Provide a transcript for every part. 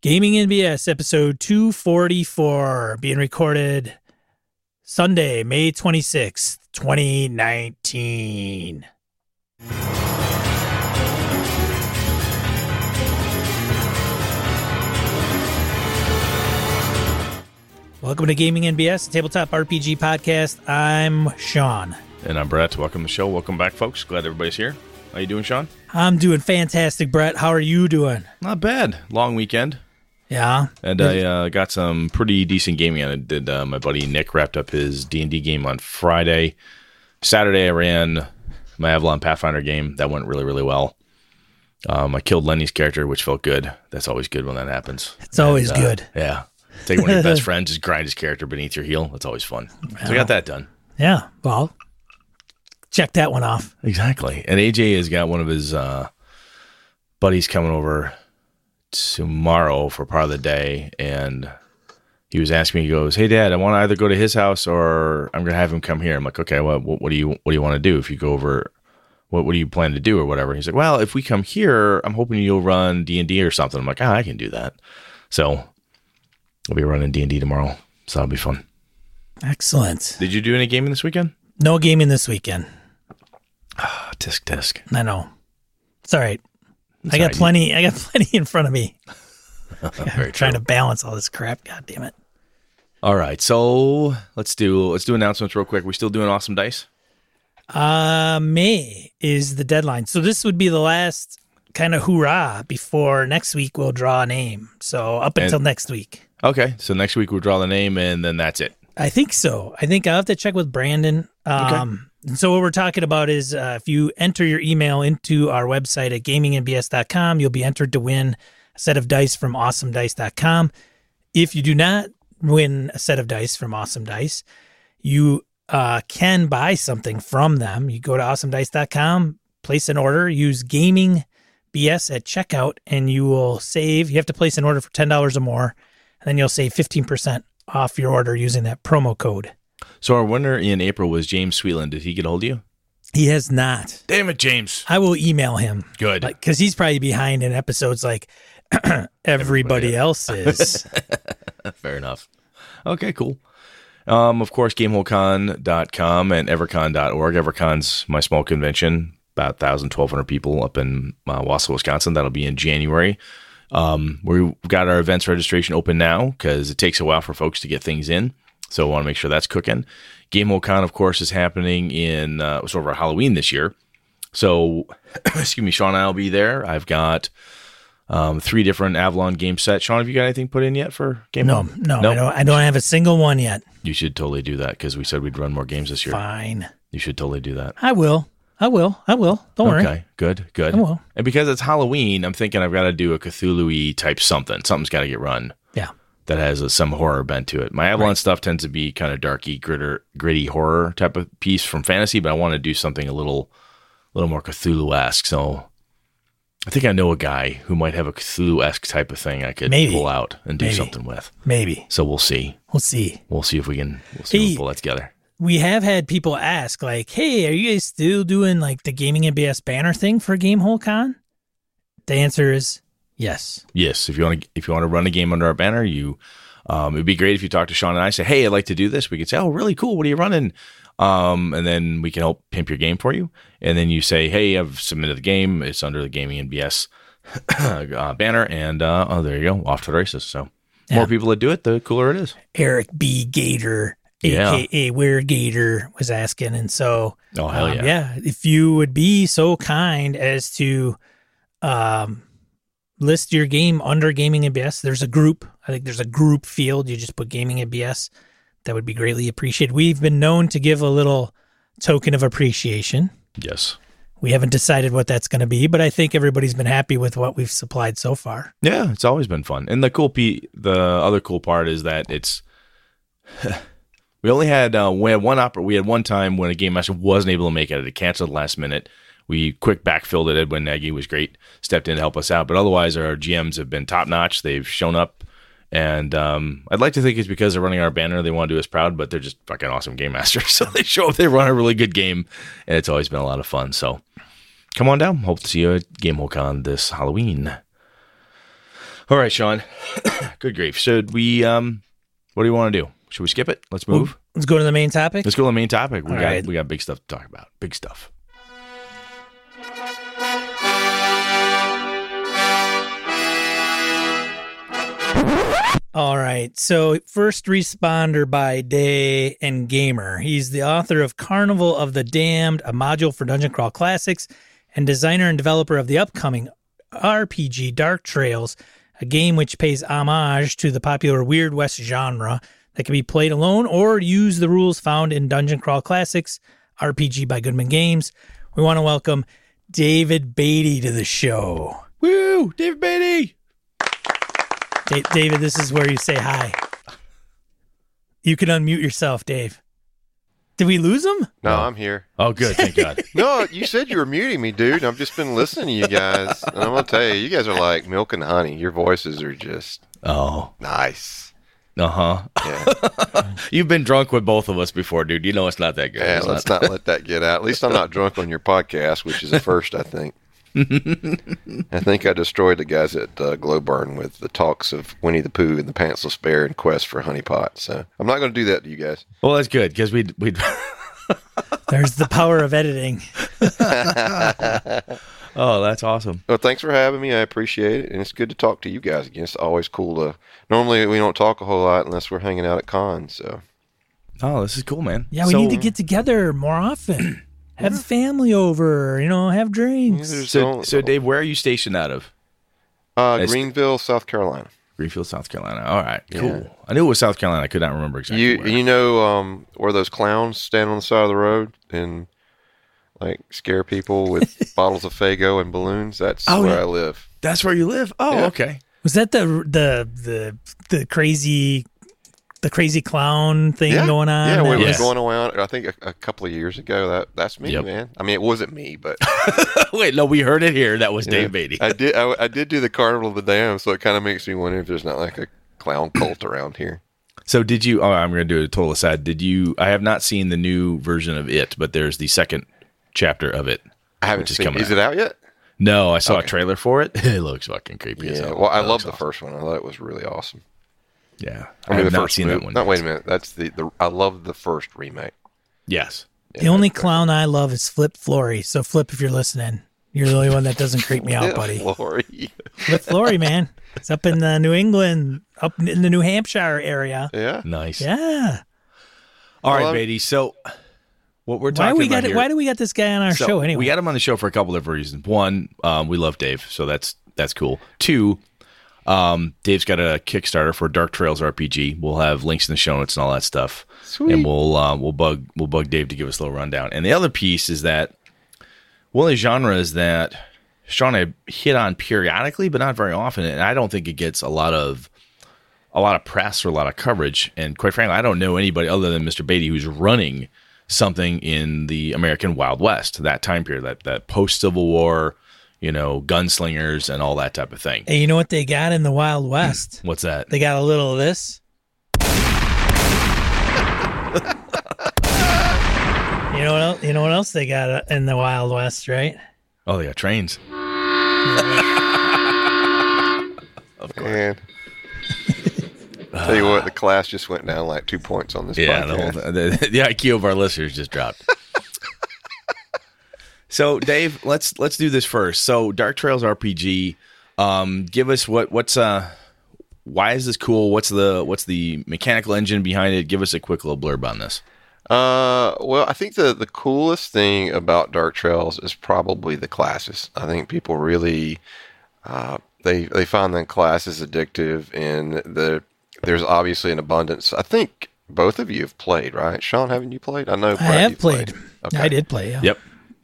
Gaming NBS episode 244 being recorded Sunday, May 26th, 2019. Welcome to Gaming NBS, tabletop RPG podcast. I'm Sean. And I'm Brett. Welcome to the show. Welcome back, folks. Glad everybody's here. How you doing, Sean? I'm doing fantastic, Brett. How are you doing? Not bad. Long weekend. Yeah. And I uh, got some pretty decent gaming on it. Did uh, my buddy Nick wrapped up his D and D game on Friday. Saturday I ran my Avalon Pathfinder game. That went really really well. Um, I killed Lenny's character, which felt good. That's always good when that happens. It's always uh, good. Yeah. Take one of your best friends, just grind his character beneath your heel. That's always fun. So I got that done. Yeah. Well, check that one off. Exactly. And AJ has got one of his uh, buddies coming over tomorrow for part of the day. And he was asking me, he goes, Hey, Dad, I want to either go to his house or I'm to have him come here. I'm like, Okay, well, what, what do you what do you want to do if you go over? What, what do you plan to do or whatever? He's like, Well, if we come here, I'm hoping you'll run D and D or something. I'm like, Ah, I can do that. So I'll be running D and D tomorrow. So that'll be fun. Excellent. Did you do any gaming this weekend? No gaming this weekend. Ah, disc tisk. I know. It's all right. It's I got plenty. I got plenty in front of me. Very trying true. to balance all this crap. God damn it. All right, so let's do let's do announcements real quick. We still doing awesome dice? Uh, May is the deadline. So this would be the last kind of hoorah before next week we'll draw a name. So up And- until next week. Okay, so next week we'll draw the name and then that's it. I think so. I think I'll have to check with Brandon. Um, and so what we're talking about is uh, if you enter your email into our website at gamingnbs.com, you'll be entered to win a set of dice from awesomedice.com. If you do not win a set of dice from Awesome Dice, you uh, can buy something from them. You go to awesomedice.com, place an order, use gaming BS at checkout, and you will save. You have to place an order for $10 or more, and then you'll save 15% off your order using that promo code. So our winner in April was James Sweetland. Did he get a hold of you? He has not. Damn it, James. I will email him. Good. Because he's probably behind in episodes like everybody else is. Fair enough. Okay, cool. Um, of course, GameholeCon.com and EverCon.org. EverCon's my small convention, about 1,000, 1,200 people up in uh, Wausau, Wisconsin. That'll be in January. Um, we've got our events registration open now because it takes a while for folks to get things in. So I want to make sure that's cooking. GameholeCon, of course, is happening in uh, sort of our Halloween this year. So, excuse me, Sean and I will be there. I've got um, three different Avalon game sets. Sean, have you got anything put in yet for Game No, Home? no, Nope. I don't. I don't have a single one yet. You should totally do that because we said we'd run more games this year. Fine. You should totally do that. I will. I will. I will. Don't worry. Okay, good, good. I will. And because it's Halloween, I'm thinking I've got to do a Cthulhu type something. Something's got to get run. That has a, some horror bent to it. My Avalon stuff tends to be kind of darky, gritter, gritty horror type of piece from fantasy, but I want to do something a little, little more Cthulhu esque. So I think I know a guy who might have a Cthulhu esque type of thing I could Maybe. pull out and do Maybe. something with. Maybe. So we'll see. We'll see. We'll see if we can. We'll see if we pull that together. We have had people ask, like, "Hey, are you guys still doing like the gaming NBS banner thing for Gamehole Con?" The answer is yes. Yes, if you want to, if you want to run a game under our banner, you, um, it'd be great if you talk to Sean and I. Say, hey, I'd like to do this. We could say, oh, really cool. What are you running? Um, and then we can help pimp your game for you. And then you say, hey, I've submitted the game. It's under the Gaming NBS uh, banner, and uh, oh, there you go, off to the races. So, Yeah. more people that do it, the cooler it is. Eric B. Gator, Yeah. aka Weird Gator, was asking, and so Oh hell um, yeah! yeah, if you would be so kind as to um, list your game under Gaming NBS, there's a group. I think there's a group field. You just put Gaming NBS. That would be greatly appreciated. We've been known to give a little token of appreciation. Yes. We haven't decided what that's going to be, but I think everybody's been happy with what we've supplied so far. Yeah, it's always been fun. And the cool p the other cool part is that it's we only had uh, we had one opera we had one time when a game master wasn't able to make it. It canceled last minute. We quick backfilled it. Edwin Nagy was great, stepped in to help us out. But otherwise, our GMs have been top notch. They've shown up, and um, I'd like to think it's because they're running our banner. They want to do us proud, but they're just fucking awesome game masters. So they show up, they run a really good game, and it's always been a lot of fun. So come on down. Hope to see you at GameholeCon this Halloween. All right, Sean. Good grief. Should we? Um, what do you want to do? Should we skip it? Let's move. Let's go to the main topic. Let's go to the main topic. We All got right. we got big stuff to talk about. Big stuff. All right. So, first responder by day and gamer. He's the author of Carnival of the Damned, a module for Dungeon Crawl Classics, and designer and developer of the upcoming RPG Dark Trails, a game which pays homage to the popular Weird West genre that can be played alone or use the rules found in Dungeon Crawl Classics, RPG by Goodman Games. We want to welcome David Baity to the show. Woo, David Baity. Da- David, this is where you say hi. You can unmute yourself, Dave. Did we lose him? No, I'm here. Oh, good. Thank God. No, you said you were muting me, dude. I've just been listening to you guys, and I'm gonna tell you, you guys are like milk and honey. Your voices are just Oh, nice. uh huh. Yeah, You've been drunk with both of us before, dude. You know it's not that good. yeah let's not- not let that get out. At least I'm not drunk on your podcast, which is a first, I think. I think I destroyed the guys at uh, Glowburn with the talks of Winnie the Pooh and the Pantsless Bear and Quest for Honeypot. So I'm not going to do that to you guys. Well, that's good because we'd we'd. There's the power of editing. oh, that's awesome. Well, thanks for having me. I appreciate it, and it's good to talk to you guys again. It's always cool to. Normally, we don't talk a whole lot unless we're hanging out at cons. So Oh, this is cool, man. Yeah, we So- need to get together more often. Have the family over, you know, have drinks. There's So, don't- so Dave, where are you stationed out of? Uh, It's- Greenville, South Carolina. Greenville, South Carolina. All right, Yeah. cool. I knew it was South Carolina. I could not remember exactly. you where. you know um, where those clowns stand on the side of the road and like scare people with bottles of Faygo and balloons? That's Oh, where yeah. I live. That's where you live. Oh, Yeah. okay. Was that the the the the crazy the crazy clown thing yeah, going on? Yeah, that when it Yeah. was going around. I think a, a couple of years ago. That that's me, Yep. man. I mean, it wasn't me, but Wait, no, we heard it here. That was yeah. Dave Baity. I did. I, I did do the Carnival of the Damned, so it kind of makes me wonder if there's not like a clown cult around here. So did you? Oh, I'm going to do a total aside. Did you? I have not seen the new version of it, but there's the second chapter of it. I haven't Which is seen. coming Is out. it out yet? No, I saw a trailer for it. It looks fucking creepy as Yeah. hell. Well, I love looks the awesome. first one. I thought it was really awesome. Yeah, I mean, have the not first seen movie. that one. No, wait a minute. That's the, the I love the first remake. Yes. The only clown I love is Flip Flory. So Flip, if you're listening, you're the only one that doesn't creep me out, buddy. Lori. Flip Flory, man. It's up in the New England, up in the New Hampshire area. yeah. Nice. Yeah. All right, Well, I'm- Baity. So, what we're Why talking we about got here- Why do we got this guy on our so show anyway? We got him on the show for a couple of reasons. One, um, we love Dave, so that's that's cool. Two, um, Dave's got a Kickstarter for Dark Trails RPG. We'll have links in the show notes and all that stuff. Sweet. And we'll uh, we'll bug we'll bug Dave to give us a little rundown. And the other piece is that one of the genres that Sean had hit on periodically, but not very often, and I don't think it gets a lot of a lot of press or a lot of coverage. And quite frankly, I don't know anybody other than Mr. Baity who's running something in the American Wild West, that time period, that that post Civil War, you know, gunslingers and all that type of thing. Hey, you know what they got in the Wild West? What's that? They got a little of this. you know what else? You know what else they got uh, in the Wild West, right? Oh, they got trains. Of Man. Tell you what, the class just went down like two points on this Yeah, the, podcast. whole, the, the IQ of our listeners just dropped. So, Dave, let's let's do this first. So, Dark Trails RPG, um, give us what what's uh why is this cool? What's the what's the mechanical engine behind it? Give us a quick little blurb on this. Uh, well, I think the the coolest thing about Dark Trails is probably the classes. I think people really uh, they they find the classes addictive, and the there's obviously an abundance. I think both of you have played, right? Sean, haven't you played? I know I have you've played. Okay. I did play. Yeah. Yep.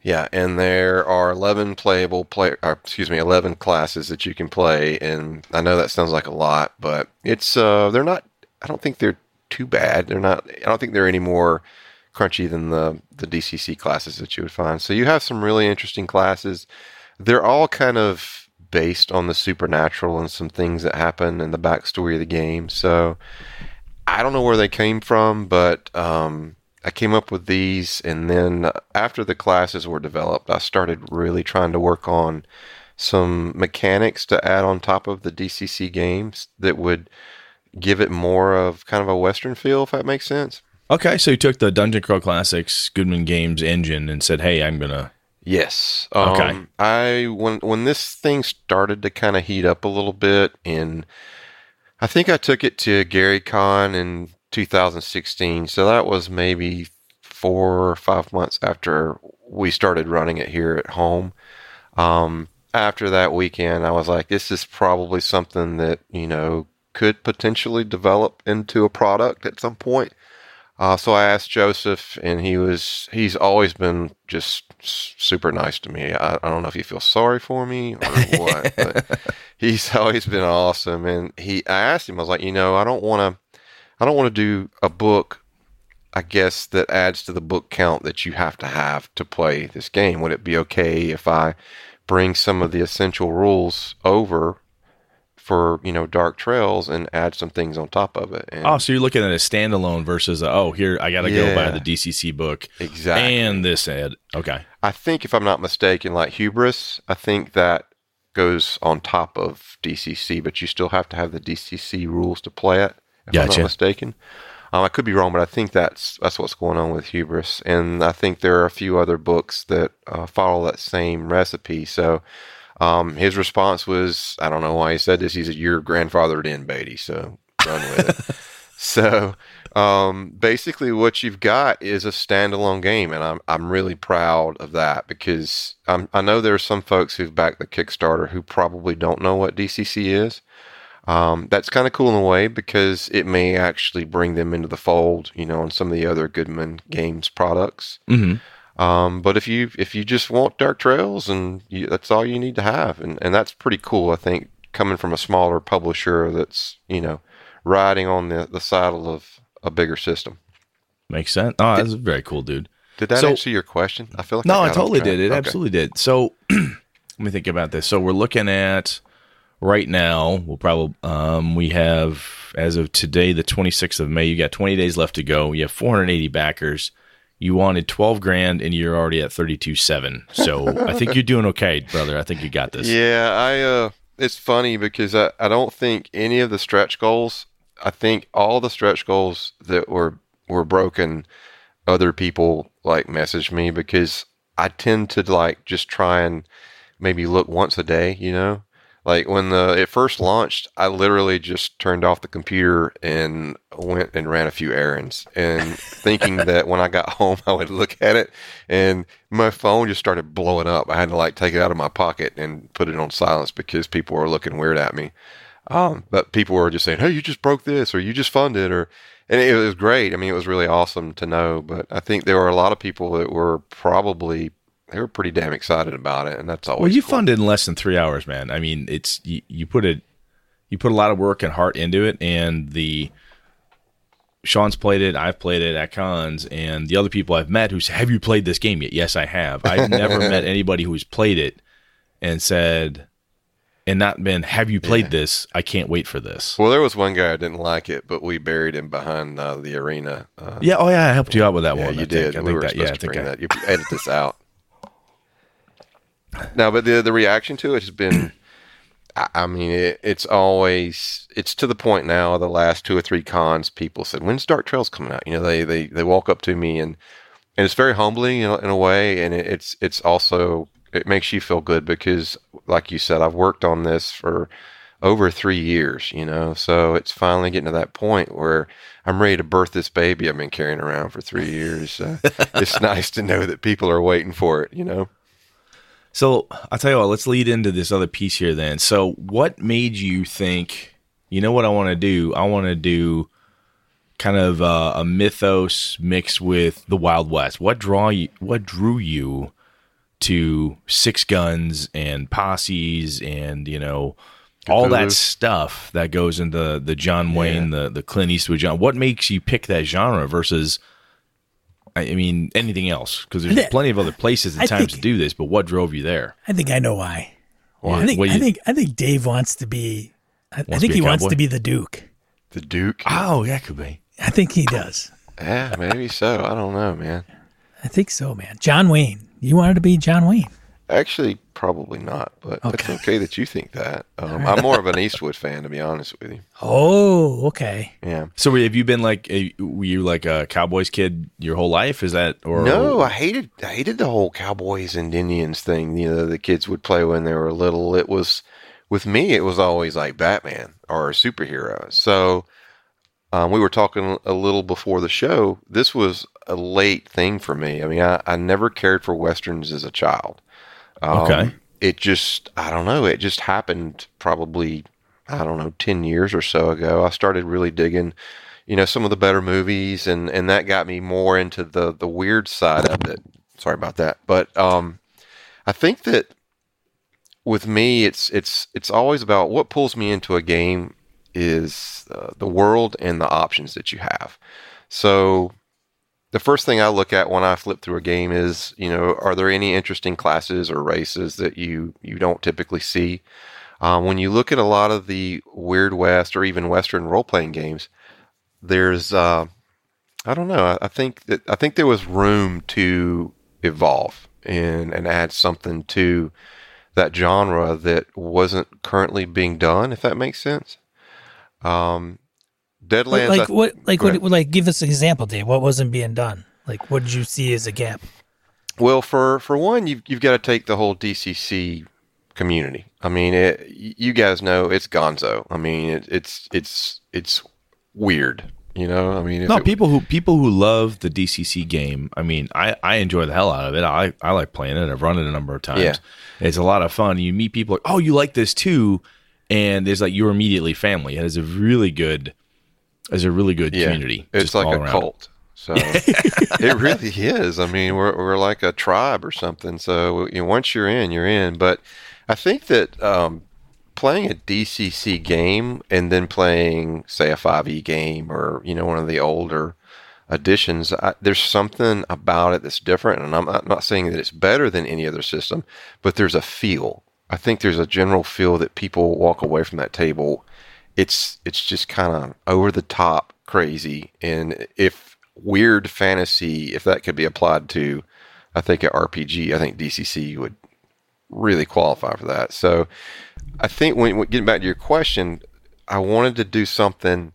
Yeah, and there are 11 playable play or, excuse me, 11 classes that you can play and I know that sounds like a lot, but it's uh they're not I don't think they're too bad. They're not I don't think they're any more crunchy than the the DCC classes that you would find. So you have some really interesting classes. They're all kind of based on the supernatural and some things that happen in the backstory of the game. So I don't know where they came from, but um, I came up with these, and then after the classes were developed, I started really trying to work on some mechanics to add on top of the DCC games that would give it more of kind of a Western feel, if that makes sense. Okay, so you took the Dungeon Crawl Classics Goodman Games engine and said, "Hey, I'm gonna." Yes. Okay. Um, I when when this thing started to kind of heat up a little bit, and I think I took it to Gary Con in 2016. So that was maybe four or five months after we started running it here at home. Um, after that weekend, I was like, this is probably something that you know could potentially develop into a product at some point. Uh, so I asked Joseph, and he was he's always been just super nice to me. I, I don't know if he feels sorry for me or what, but he's always been awesome. And he I asked him, I was like, you know, I don't want to I don't want to do a book, I guess that adds to the book count that you have to have to play this game. Would it be okay if I bring some of the essential rules over for you know Dark Trails and add some things on top of it? And Oh, so you're looking at a standalone versus a, oh, here I got to go buy the DCC book exactly. and this ad. Okay, I think, if I'm not mistaken, like Hubris, I think that goes on top of DCC, but you still have to have the DCC rules to play it. If I'm not mistaken, um, I could be wrong, but I think that's that's what's going on with Hubris, and I think there are a few other books that uh, follow that same recipe. So. Um, his response was, I don't know why he said this. He said, "You're grandfathered in, Baity, so run with it." So um, basically, what you've got is a standalone game, and I'm I'm really proud of that because um, I know there are some folks who've backed the Kickstarter who probably don't know what DCC is. Um, that's kind of cool in a way because it may actually bring them into the fold, you know, on some of the other Goodman Games products. hmm Um, but if you if you just want Dark Trails, and you, that's all you need to have, and and that's pretty cool. I think coming from a smaller publisher that's you know riding on the the saddle of a bigger system. makes sense. Oh, that's a very cool, dude. Did that So- answer your question? I feel like No, I I totally did. It Okay. absolutely did. So let me think about this. So we're looking at right now. We'll probably um, we have as of today, the 26th of May. You got 20 days left to go. You have 480 backers. You wanted 12 grand, and you're already at 32.7. So I think you're doing okay, brother. I think you got this. Yeah, I. Uh, it's funny because I, I don't think any of the stretch goals. I think all the stretch goals that were were broken. Other people like message me because I tend to like just try and maybe look once a day. You know, like when the it first launched, I literally just turned off the computer and went and ran a few errands, and thinking that when I got home I would look at it, and my phone just started blowing up. I had to like take it out of my pocket and put it on silence because people were looking weird at me. Um, but people were just saying, "Hey, you just broke this," or "You just funded," or and it was great. I mean, it was really awesome to know. But I think there were a lot of people that were probably they were pretty damn excited about it, and that's always Well, you cool. funded in less than three hours, man. I mean, it's you, you put it, you put a lot of work and heart into it, and the Sean's played it, I've played it at cons, and the other people I've met who say, "Have you played this game yet?" Yes, I have. I've never met anybody who's played it and said, and not been, "Have you played this? I can't wait for this." Well, there was one guy I didn't like it, but we buried him behind uh, the arena. Uh, Yeah. Oh, yeah. I helped you out with that yeah, one. you I think. did. I we think were that. supposed Yeah. To think bring I, that. You edit this out. No, but the the reaction to it has been. I mean, it, it's always it's to the point now. The last two or three cons, people said, "When's Dark Trails coming out?" You know, they they they walk up to me and and it's very humbling in in a way, and it, it's it's also it makes you feel good because, like you said, I've worked on this for over three years. You know, so it's finally getting to that point where I'm ready to birth this baby I've been carrying around for three years. Uh, it's nice to know that people are waiting for it. You know. So I'll tell you what, let's lead into this other piece here then. So what made you think, you know what I want to do? I want to do kind of uh, a mythos mixed with the Wild West. What draw you what drew you to six guns and posses and, you know, all that stuff that goes into the John Wayne, the the Clint Eastwood John. What makes you pick that genre versus I I mean anything else? Because there's plenty of other places and I times think- to do this, but what drove you there? I think I know why. Why? I think What do I think I think Dave wants to be. I, I think be he a wants to be the Duke. The Duke. Oh, yeah, could be. I think he does. Yeah, maybe so. I don't know, man. I think so, man. John Wayne. You wanted to be John Wayne. Actually, probably not, but it's Okay. okay that you think that. Um, I'm more of an Eastwood fan, to be honest with you. Oh, okay. Yeah. So have you been like, a, were you like a Cowboys kid your whole life? Is that or No, I hated I hated the whole Cowboys and Indians thing. You know, the kids would play when they were little. It was with me. It was always like Batman or a superhero. So um, we were talking a little before the show. This was a late thing for me. I mean, I, I never cared for westerns as a child. Um, Okay. It just I don't know. It just happened probably I don't know ten years or so ago. I started really digging you know some of the better movies and and that got me more into the the weird side of it sorry about that but um i think that with me it's it's it's always about what pulls me into a game is uh, the world and the options that you have so the first thing i look at when i flip through a game is you know are there any interesting classes or races that you you don't typically see um, when you look at a lot of the weird west or even western role-playing games there's uh, I don't know. I, I think that I think there was room to evolve and and add something to that genre that wasn't currently being done. If that makes sense. Um, Deadlands. like I- what? Like what? Like give us an example, Dave. What wasn't being done? Like what did you see as a gap? Well, for for one, you've you've got to take the whole DCC community. I mean, it, you guys know it's Gonzo. I mean, it, it's it's it's weird. You know, I mean, No, it- people who people who love the DCC game. I mean, I, I enjoy the hell out of it. I, I like playing it. I've run it a number of times. Yeah. It's a lot of fun. You meet people like, oh, you like this too, and there's like you're immediately family. It has a really good, has a really good community. It's like a around. cult. So it really is. I mean, we're we're like a tribe or something. So you know, once you're in, you're in. But I think that um, playing a DCC game and then playing, say, a 5e game or you know one of the older editions, I, there's something about it that's different. And I'm not, I'm not saying that it's better than any other system, but there's a feel. I think there's a general feel that people walk away from that table. It's it's just kind of over the top crazy, and if weird fantasy, if that could be applied to, I think an RPG, I think DCC would really qualify for that. So I think when, when getting back to your question, I wanted to do something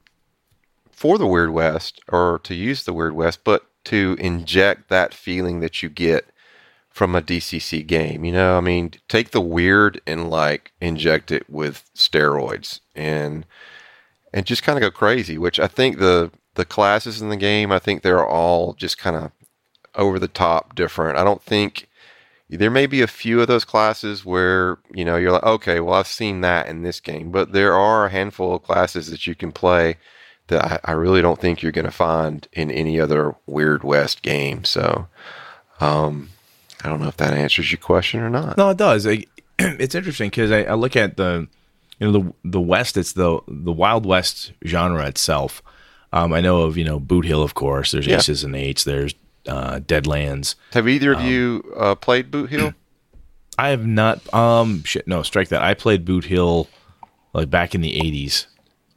for the Weird West or to use the Weird West, but to inject that feeling that you get from a DCC game. You know, I mean, take the weird and like inject it with steroids and and just kind of go crazy. Which I think the the classes in the game, I think they're all just kind of over the top different. I don't think there may be a few of those classes where you know you're like, okay, well I've seen that in this game, but there are a handful of classes that you can play that I, I really don't think you're going to find in any other Weird West game. So, um, I don't know if that answers your question or not. No, it does. It's interesting because I, I look at the, you know, the the West. It's the the Wild West genre itself. Um, I know of you know Boot Hill, of course. There's Yeah. Aces and Eights. There's uh, Deadlands. Have either of you uh, played Boot Hill? I have not. Um, shit. No, strike that. I played Boot Hill like back in the '80s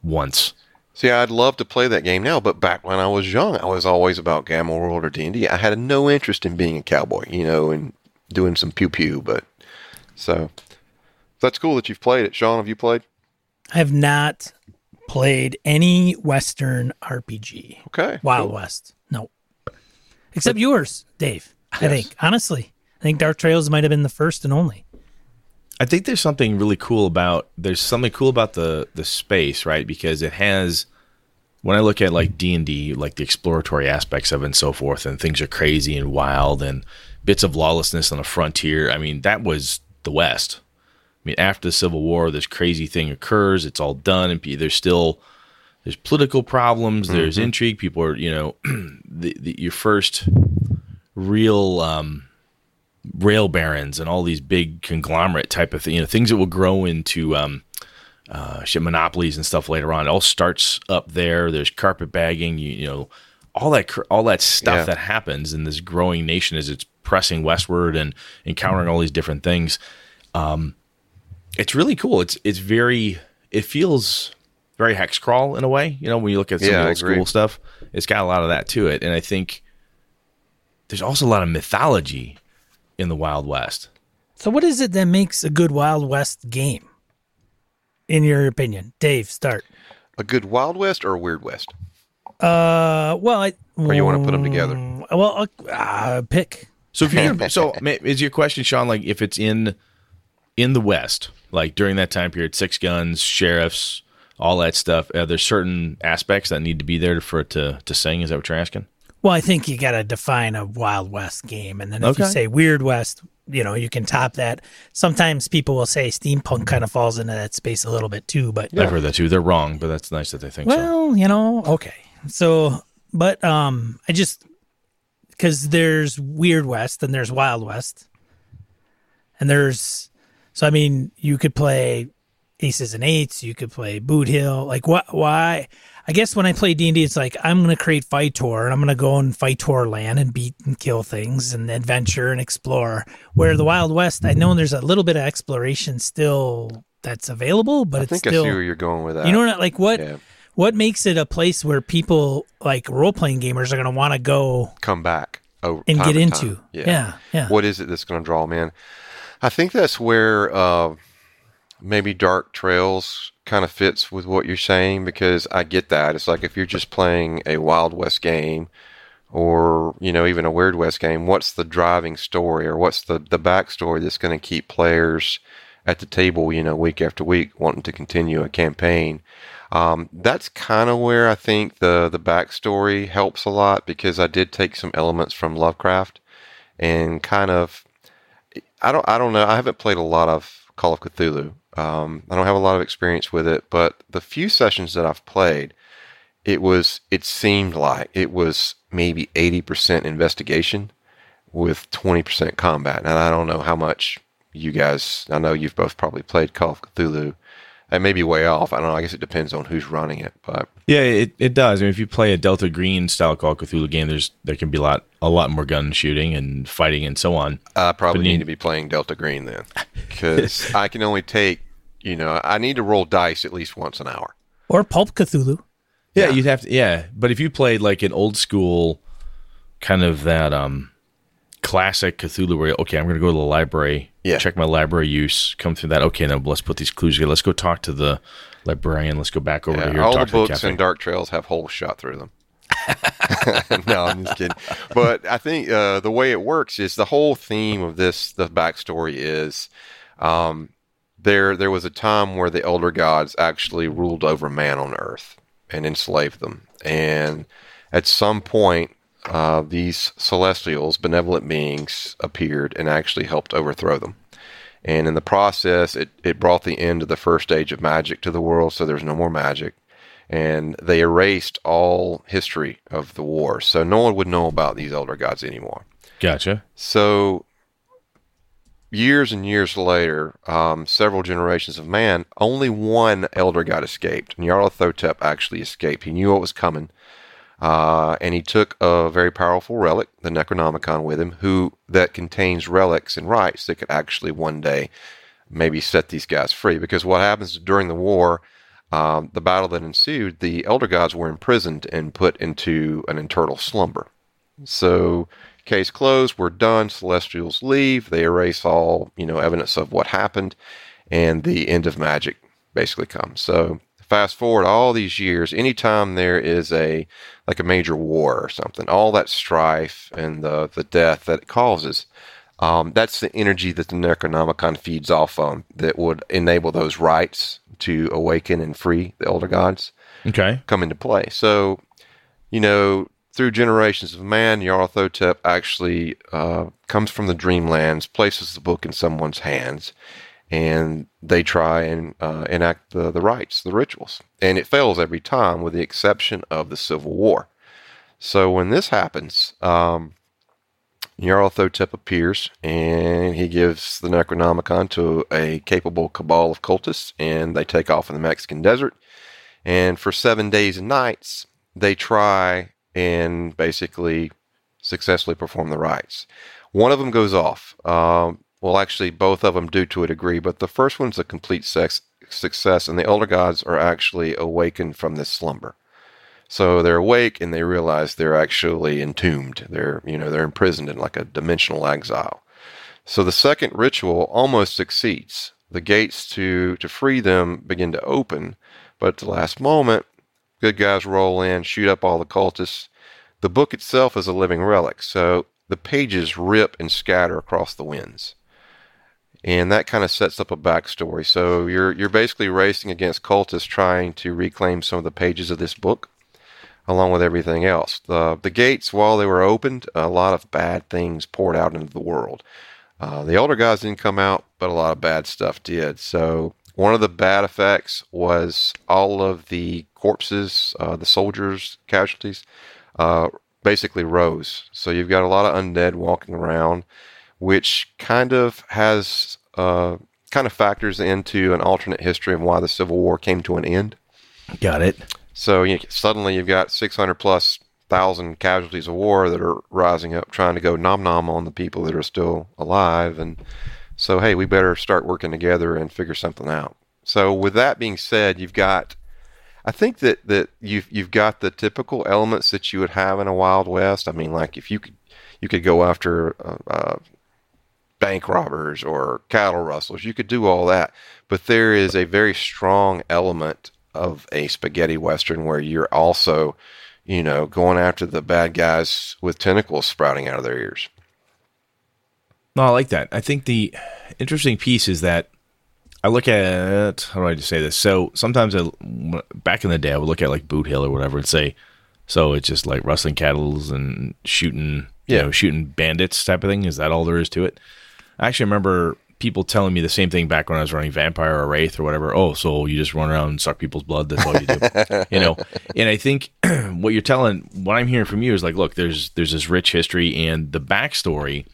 once. See, I'd love to play that game now, but back when I was young, I was always about Gamma World or D&D. I had no interest in being a cowboy, you know, and doing some pew pew. But so that's cool that you've played it. Sean, have you played? I have not played any Western RPG. Okay, Wild cool. West. No. Except yours, Dave. I Yes. think. Honestly. I think Dark Trails might have been the first and only. I think there's something really cool about there's something cool about the the space, right? Because it has when I look at like D and D, like the exploratory aspects of it and so forth, and things are crazy and wild and bits of lawlessness on the frontier. I mean, that was the West. I mean, after the Civil War, this crazy thing occurs. It's all done, and there's still there's political problems. There's intrigue. People are, you know, the, the, your first real um, rail barons and all these big conglomerate type of thing, you know, things that will grow into um, uh, shit monopolies and stuff later on. It all starts up there. There's carpet bagging, you, you know, all that all that stuff Yeah. that happens in this growing nation as it's pressing westward and encountering all these different things. Um, it's really cool. It's it's very it feels very hex crawl in a way. You know, when you look at some Yeah, old school stuff, it's got a lot of that to it. And I think there's also a lot of mythology in the Wild West. So, what is it that makes a good Wild West game, in your opinion? Dave, start. A good Wild West or a Weird West? Uh, well, I. Or you want to put them together? Well, uh, uh, pick. So if you're so is your question, Sean, like if it's in in the West, like during that time period, six guns, sheriffs, all that stuff, are there certain aspects that need to be there for it to to sing? Is that what you're asking? Well, I think you got to define a Wild West game, and then if you say Weird West, you know, you can top that. Sometimes people will say steampunk kind of falls into that space a little bit too, but I've heard that too. They're wrong, but that's nice that they think so. well, you know, okay. So, but um, I just because there's Weird West and there's Wild West, and there's so I mean, you could play aces and eights, you could play Boot Hill. Like, what? Why? I guess when I play D and D, it's like I'm going to create Fight Tour, and I'm going to go and Fight Tour land and beat and kill things and adventure and explore. Where the Wild West, I know there's a little bit of exploration still that's available, but I it's think still I see where you're going with that. you know what? Like what? Yeah. What makes it a place where people like role playing gamers are going to want to go Come back over and get and into? time. Yeah, yeah. What is it that's going to draw them in? I think that's where uh, maybe Dark Trails kind of fits with what you're saying because I get that. It's like if you're just playing a Wild West game or, you know, even a Weird West game, what's the driving story or what's the, the backstory that's going to keep players at the table, you know, week after week wanting to continue a campaign? Um, that's kind of where I think the the backstory helps a lot because I did take some elements from Lovecraft and kind of I don't I don't know I haven't played a lot of Call of Cthulhu. Um, I don't have a lot of experience with it, but the few sessions that I've played, it was it seemed like it was maybe eighty percent investigation with twenty percent combat. And I don't know how much you guys. I know you've both probably played Call of Cthulhu. It may be way off. I don't know. I guess it depends on who's running it, but Yeah, it, it does. I mean, if you play a Delta Green style Call of Cthulhu game, there's there can be a lot a lot more gun shooting and fighting and so on. I probably But you- need to be playing Delta Green then, because I can only take. You know, I need to roll dice at least once an hour. Or Pulp Cthulhu. Yeah, you'd have to. Yeah, but if you played like an old school, kind of that um classic Cthulhu, where okay, I'm going to go to the library, Yeah. check my library use, come through that. Okay, now let's put these clues together. Let's go talk to the librarian. Let's go back over Yeah, here. all talk the to the books and Dark Trails have holes shot through them. no, I'm just kidding. But I think uh, the way it works is the whole theme of this. The backstory is um, there. There was a time where the elder gods actually ruled over man on Earth and enslaved them, and at some point. Uh, these celestials, benevolent beings, appeared and actually helped overthrow them. And in the process, it, it brought the end of the first age of magic to the world, so there's no more magic. And they erased all history of the war, so no one would know about these elder gods anymore. Gotcha. So, years and years later, um, several generations of man, only one elder god escaped. Nyarlathotep actually escaped. He knew what was coming. Uh, and he took a very powerful relic, the Necronomicon, with him, who that contains relics and rites that could actually one day maybe set these guys free. Because what happens during the war, um, the battle that ensued, the elder gods were imprisoned and put into an eternal slumber. So, case closed. We're done. Celestials leave. They erase all you know evidence of what happened, and the end of magic basically comes. So, fast forward all these years. Anytime there is a like a major war or something, all that strife and the the death that it causes. Um, that's the energy that the Necronomicon feeds off on that would enable those rites to awaken and free the older gods Okay. come into play. So, you know, through generations of man, Nyarlathotep actually uh, comes from the dreamlands, places the book in someone's hands, and they try and uh, enact the, the rites, the rituals. And it fails every time, with the exception of the Civil War. So when this happens, um, Nyarlathotep appears and he gives the Necronomicon to a capable cabal of cultists, and they take off in the Mexican desert. And for seven days and nights, they try and basically successfully perform the rites. One of them goes off. Um, well, actually, both of them do to a degree, but the first one's a complete sex, success, and the elder gods are actually awakened from this slumber. So they're awake and they realize they're actually entombed. They're, you know, they're imprisoned in like a dimensional exile. So the second ritual almost succeeds. The gates to, to free them begin to open, but at the last moment, good guys roll in, shoot up all the cultists. The book itself is a living relic, so the pages rip and scatter across the winds. And that kind of sets up a backstory. So you're you're basically racing against cultists trying to reclaim some of the pages of this book along with everything else. The the gates, while they were opened, a lot of bad things poured out into the world. Uh, the elder gods didn't come out, but a lot of bad stuff did. So one of the bad effects was all of the corpses, uh, the soldiers' casualties, uh, basically rose. So you've got a lot of undead walking around, which kind of has uh, kind of factors into an alternate history of why the Civil War came to an end. Got it. So you suddenly you've got 600 plus thousand casualties of war that are rising up, trying to go nom nom on the people that are still alive. And so, hey, we better start working together and figure something out. So, with that being said, you've got, I think that that you've you've got the typical elements that you would have in a Wild West. I mean, like if you could you could go after uh, uh, bank robbers or cattle rustlers, you could do all that. But there is a very strong element of a spaghetti western where you're also, you know, going after the bad guys with tentacles sprouting out of their ears. No, I like that. I think the interesting piece is that I look at how do I just say this? So sometimes I, back in the day, I would look at like Boot Hill or whatever and say, so it's just like rustling cattle and shooting, you know, shooting bandits type of thing. Is that all there is to it? I actually remember people telling me the same thing back when I was running Vampire or Wraith or whatever. Oh, so you just run around and suck people's blood? That's all you do, you know? And I think what you're telling, what I'm hearing from you is like, look, there's there's this rich history and the backstory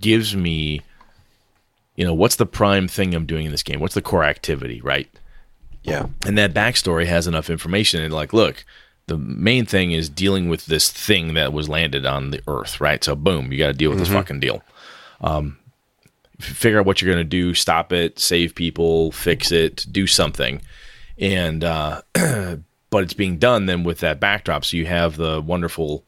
gives me you know what's the prime thing i'm doing in this game what's the core activity right Yeah. and that backstory has enough information and like look the main thing is dealing with this thing that was landed on the earth right so boom you got to deal with this fucking deal um figure out what you're going to do stop it save people fix it do something and uh but it's being done then with that backdrop so you have the wonderful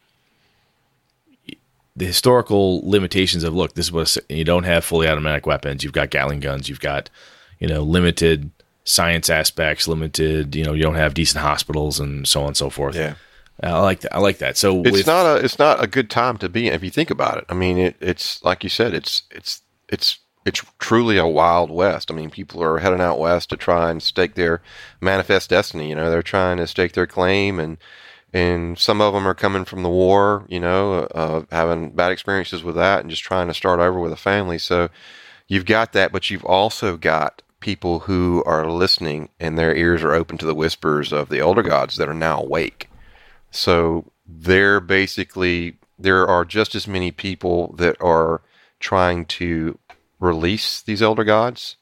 the historical limitations of look, this is what you don't have fully automatic weapons. You've got Gatling guns. You've got you know limited science aspects, limited. You know you don't have decent hospitals and so on and so forth. Yeah. I like that. I like that. So It's with, not a it's not a good time to be if you think about it. I mean, it, it's like you said, it's it's it's it's truly a wild west. I mean, people are heading out west to try and stake their manifest destiny. You know, they're trying to stake their claim, and and some of them are coming from the war. You know, uh, having bad experiences with that, and just trying to start over with a family. So you've got that, but you've also got people who are listening, and their ears are open to the whispers of the elder gods that are now awake. So they're basically there are just as many people that are trying to release these elder gods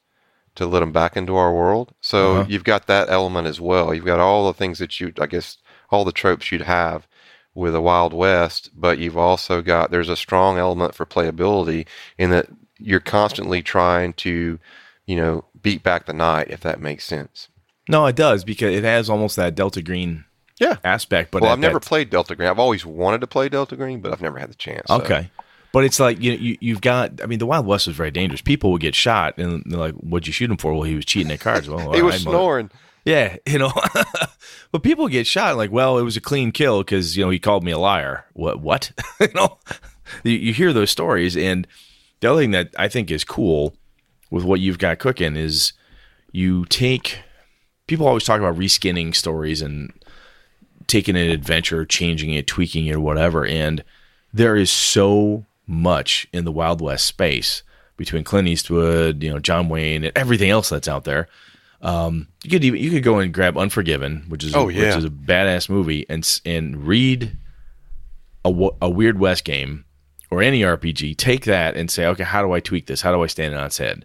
to let them back into our world. So Uh-huh. you've got that element as well. You've got all the things that you, I guess, all the tropes you'd have with a Wild West, but you've also got there's a strong element for playability in that you're constantly trying to, you know, beat back the night if that makes sense. no, it does because it has almost that Delta Green Yeah. aspect. But well, I've never played Delta Green. I've always wanted to play Delta Green, but I've never had the chance. so- Okay. But it's like you, you you've got. I mean, the Wild West was very dangerous. People would get shot, and they're like, "What'd you shoot him for?" Well, he was cheating at cards. Well, He was mother- snoring. Yeah, you know. but people get shot like, well, it was a clean kill because you know he called me a liar. What? What? you know, you, you hear those stories, and the other thing that I think is cool with what you've got cooking is you take. People always talk about reskinning stories and taking an adventure, changing it, tweaking it, whatever, and there is so much in the Wild West space between Clint Eastwood, you know, John Wayne, and everything else that's out there. Um, you could even you could go and grab Unforgiven, which is Oh, which yeah. is a badass movie, and and read a, a Weird West game or any RPG. Take that and say, okay, how do I tweak this? How do I stand it on its head?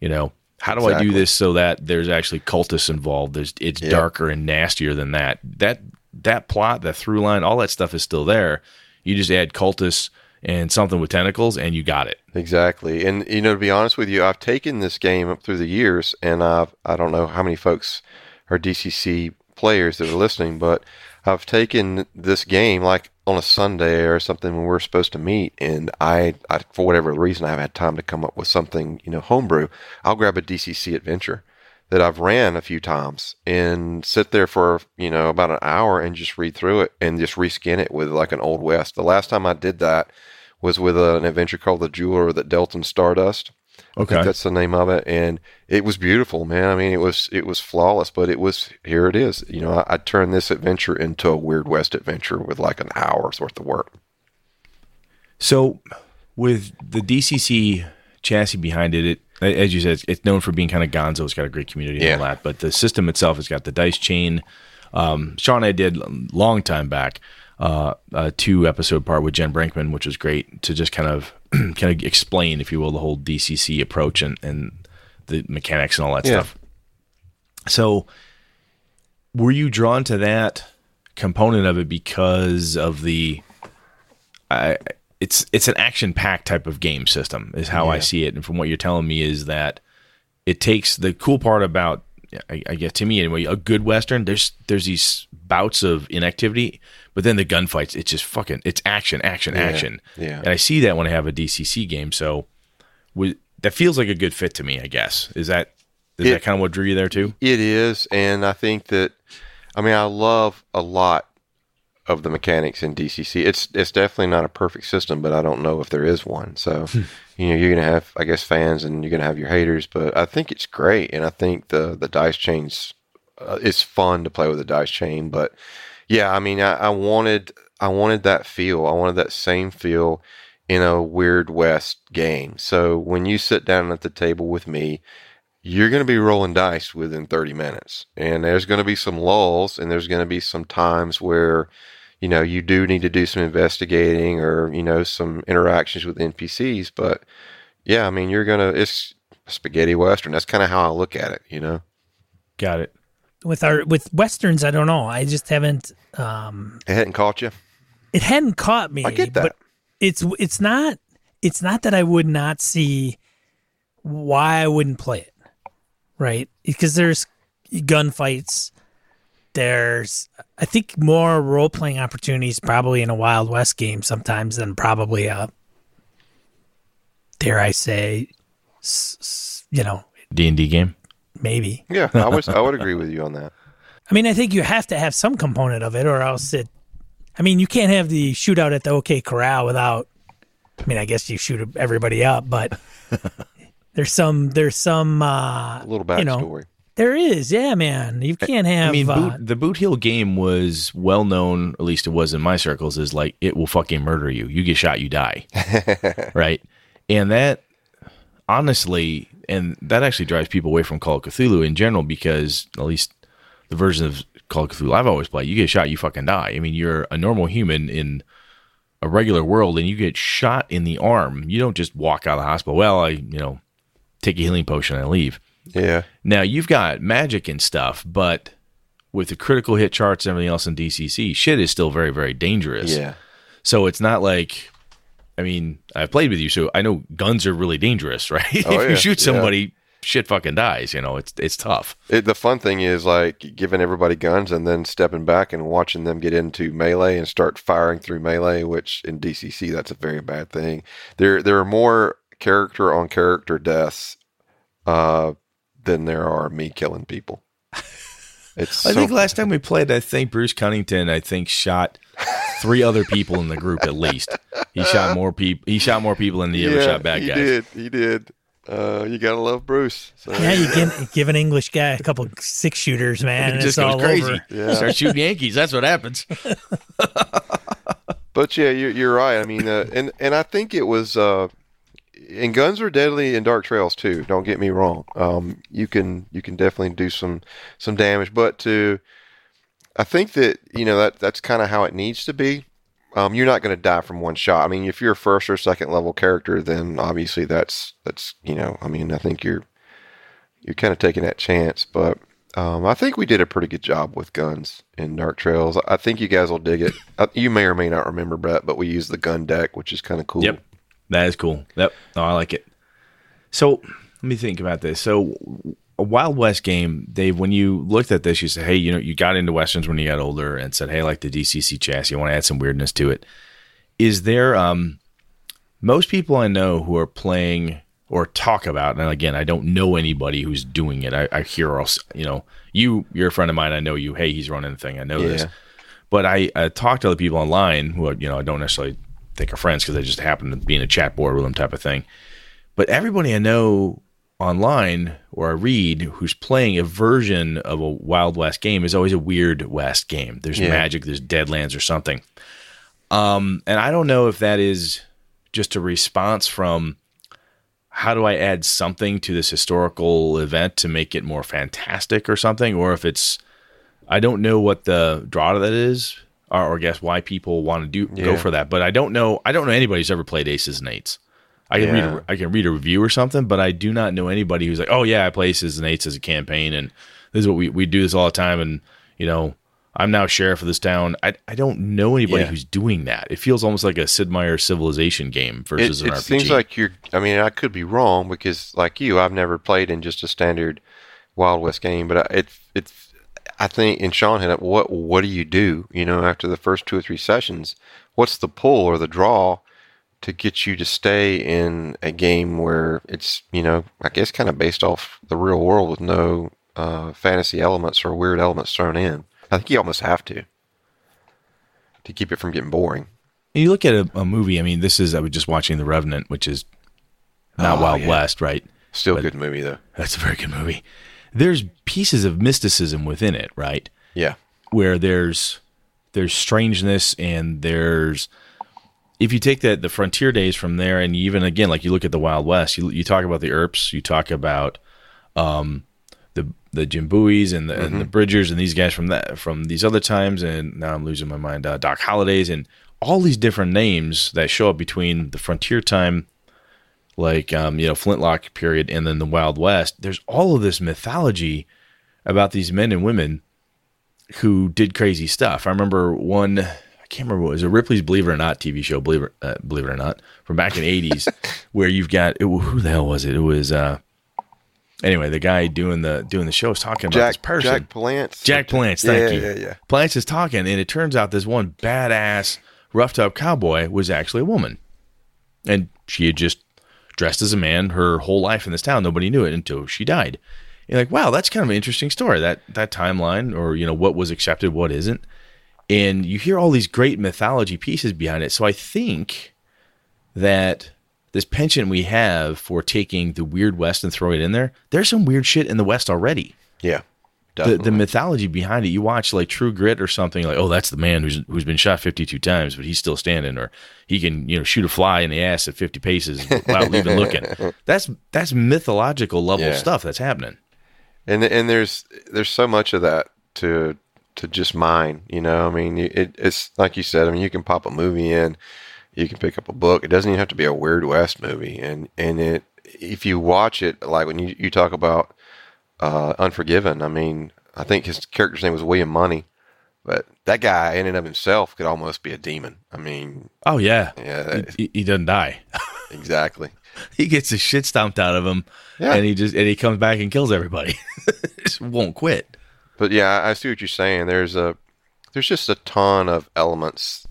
You know, how do I do this so that there's actually cultists involved? There's it's darker and nastier than that. That that plot, that through line, all that stuff is still there. You just add cultists and something with tentacles, and you got it. Exactly. And you know, to be honest with you, I've taken this game up through the years, and I've I don't know how many folks are DCC players that are listening, but I've taken this game like on a Sunday or something when we're supposed to meet, and I, I for whatever reason, I haven't had time to come up with something, you know, homebrew. I'll grab a DCC adventure that I've ran a few times and sit there for you know about an hour and just read through it and just reskin it with like an old west. The last time I did that was with an adventure called The Jeweler that dealt in Stardust. Okay, that's the name of it, and it was beautiful, man. I mean, it was it was flawless, but it was here it is. You know, I, I turned this adventure into a Weird West adventure with like an hour's worth of work. So, with the DCC chassis behind it, it as you said, it's known for being kind of gonzo. It's got a great community yeah. and all that, but the system itself has got the dice chain. Um, Sean and I did a long time back uh, a two episode part with Jen Brinkman, which was great to just kind of kind of explain, if you will, the whole DCC approach and and the mechanics and all that yeah. stuff. So, were you drawn to that component of it because of the? I, it's it's an action packed type of game system is how yeah. I see it, and from what you're telling me is that it takes the cool part about I, I guess to me anyway a good western. There's there's these bouts of inactivity, but then the gunfights it's just fucking it's action action yeah. action. Yeah, and I see that when I have a DCC game. So with, that feels like a good fit to me. I guess is that is it, that kind of what drew you there too? It is, and I think that I mean I love a lot of the mechanics in DCC. It's it's definitely not a perfect system, but I don't know if there is one. So, you know, you're gonna have, I guess, fans and you're gonna have your haters, but I think it's great, and I think the the dice chains. Uh, it's fun to play with the dice chain, but yeah, I mean, I, I wanted I wanted that feel. I wanted that same feel in a Weird West game. So when you sit down at the table with me, you're going to be rolling dice within 30 minutes. And there's going to be some lulls and there's going to be some times where you know, you do need to do some investigating or, you know, some interactions with NPCs. But yeah, I mean, you're going to, it's spaghetti Western. That's kind of how I look at it, you know? Got it. With our, with Westerns, I don't know. I just haven't, um, it hadn't caught you. It hadn't caught me. I get that. But it's, it's not, it's not that I would not see why I wouldn't play it. Right. Because there's gunfights there's I think more role playing opportunities probably in a Wild West game sometimes than probably a dare I say you know D and D game maybe yeah I would I would agree with you on that I mean I think you have to have some component of it or else it I mean you can't have the shootout at the OK Corral without I mean I guess you shoot everybody up but there's some there's some uh, a little backstory. You know, there is, yeah, man. You can't have. I mean, uh, the Boot Hill game was well known, at least it was in my circles, is like it will fucking murder you. You get shot, you die, right? And that, honestly, and that actually drives people away from Call of Cthulhu in general because at least the version of Call of Cthulhu I've always played, you get shot, you fucking die. I mean, you're a normal human in a regular world, and you get shot in the arm. You don't just walk out of the hospital. Well, I, you know, take a healing potion and I leave yeah. Now you've got magic and stuff, but with the critical hit charts and everything else in DCC, shit is still very, very dangerous. Yeah. So it's not like, I mean, I've played with you, so I know guns are really dangerous, right? Oh, if yeah. you shoot somebody, yeah. shit fucking dies. You know, it's it's tough. It, the fun thing is like giving everybody guns and then stepping back and watching them get into melee and start firing through melee, which in DCC that's a very bad thing. There there are more character on character deaths uh, than there are me killing people. It's I so think last time we played, I think Bruce Cunnington, I think shot three other people in the group at least. He shot more people. He shot more people than he yeah, ever shot bad he guys. He did. He did. Uh, you gotta love Bruce. So. Yeah, you give, give an English guy a couple six shooters, man. It just goes crazy. Yeah. Start shooting Yankees. That's what happens. but yeah, you're, you're right. I mean, uh, and and I think it was. Uh, and guns are deadly in dark trails too. Don't get me wrong. Um, you can you can definitely do some some damage, but to I think that you know that that's kind of how it needs to be. Um, you're not going to die from one shot. I mean, if you're a first or second level character, then obviously that's that's you know. I mean, I think you're you're kind of taking that chance, but um, I think we did a pretty good job with guns in Dark Trails. I think you guys will dig it. Uh, you may or may not remember, Brett, but we used the gun deck, which is kind of cool. Yep. That is cool. Yep. No, I like it. So let me think about this. So a Wild West game, Dave, when you looked at this, you said, hey, you know, you got into Westerns when you got older and said, hey, like the DCC chassis. You want to add some weirdness to it. Is there, um, most people I know who are playing or talk about, and again, I don't know anybody who's doing it. I, I hear, you know, you, you're a friend of mine. I know you. Hey, he's running the thing. I know Yeah. this. But I, I talk to other people online who, you know, I don't necessarily think are friends because they just happen to be in a chat board with them type of thing. But everybody I know online or I read who's playing a version of a Wild West game is always a weird West game. There's Yeah. magic, there's Deadlands or something. Um, and I don't know if that is just a response from how do I add something to this historical event to make it more fantastic or something, or if it's I don't know what the draw to that is, or, or guess why people want to do go for that. But I don't know. I don't know anybody who's ever played aces and eights. I can read a, I can read a review or something, but I do not know anybody who's like, oh yeah, I play aces and eights as a campaign, and this is what we we do this all the time, and you know. I'm now sheriff of this town. I, I don't know anybody Yeah. who's doing that. It feels almost like a Sid Meier civilization game It, versus an it RPG. It seems like you're. I mean, I could be wrong because, like you, I've never played in just a standard Wild West game. But I- it's it's. I think, and Sean hit up. What what do you do? You know, after the first two or three sessions, what's the pull or the draw to get you to stay in a game where it's you know, I guess, kind of based off the real world with no uh, fantasy elements or weird elements thrown in. I think you almost have to to keep it from getting boring. You look at a, a movie. I mean, this is I was just watching The Revenant, which is not Oh, Wild yeah. West, right? Still a good movie though. That's a very good movie. There's pieces of mysticism within it, right? Yeah. Where there's there's strangeness and there's if you take that the frontier days from there and even again like you look at the Wild West, you you talk about the Earps, you talk about um the the Jim Bowies and the, and the Bridgers and these guys from that from these other times and now I'm losing my mind uh, Doc Hollidays and all these different names that show up between the frontier time like um, you know Flintlock period and then the Wild West. There's all of this mythology about these men and women who did crazy stuff. I remember one. I can't remember what it was a Ripley's Believe It or Not TV show. Believe it, uh, believe it or not, from back in the '80s, where you've got it, who the hell was it? It was uh, anyway the guy doing the doing the show was talking about this Jack person. Jack Palance. Jack Yeah, thank you. Yeah, yeah. Palance is talking, and it turns out this one badass roughed up cowboy was actually a woman, and she had just dressed as a man her whole life in this town. Nobody knew it until she died. You're like, wow, that's kind of an interesting story. That that timeline, or you know, what was accepted, what isn't, and you hear all these great mythology pieces behind it. So I think that this penchant we have for taking the weird West and throwing it in there, there's some weird shit in the West already Yeah. the, the mythology behind it. You watch like True Grit or something like, oh, that's the man who's who's been shot fifty two times, but he's still standing, or he can you know shoot a fly in the ass at fifty paces without even looking. That's that's mythological level Yeah. stuff that's happening. and and there's there's so much of that to to just mine. You know, I mean, it, it's like you said. I mean, you can pop a movie in, you can pick up a book. It doesn't even have to be a Weird West movie. And and it if you watch it, like when you you talk about uh, Unforgiven. I mean, I think his character's name was William Munny, but that guy in and of himself could almost be a demon. I mean, Oh yeah, yeah, he, he doesn't die. exactly. he gets his shit stomped out of him, Yeah. and he just and he comes back and kills everybody. just won't quit. But yeah, I see what you're saying. There's a there's just a ton of elements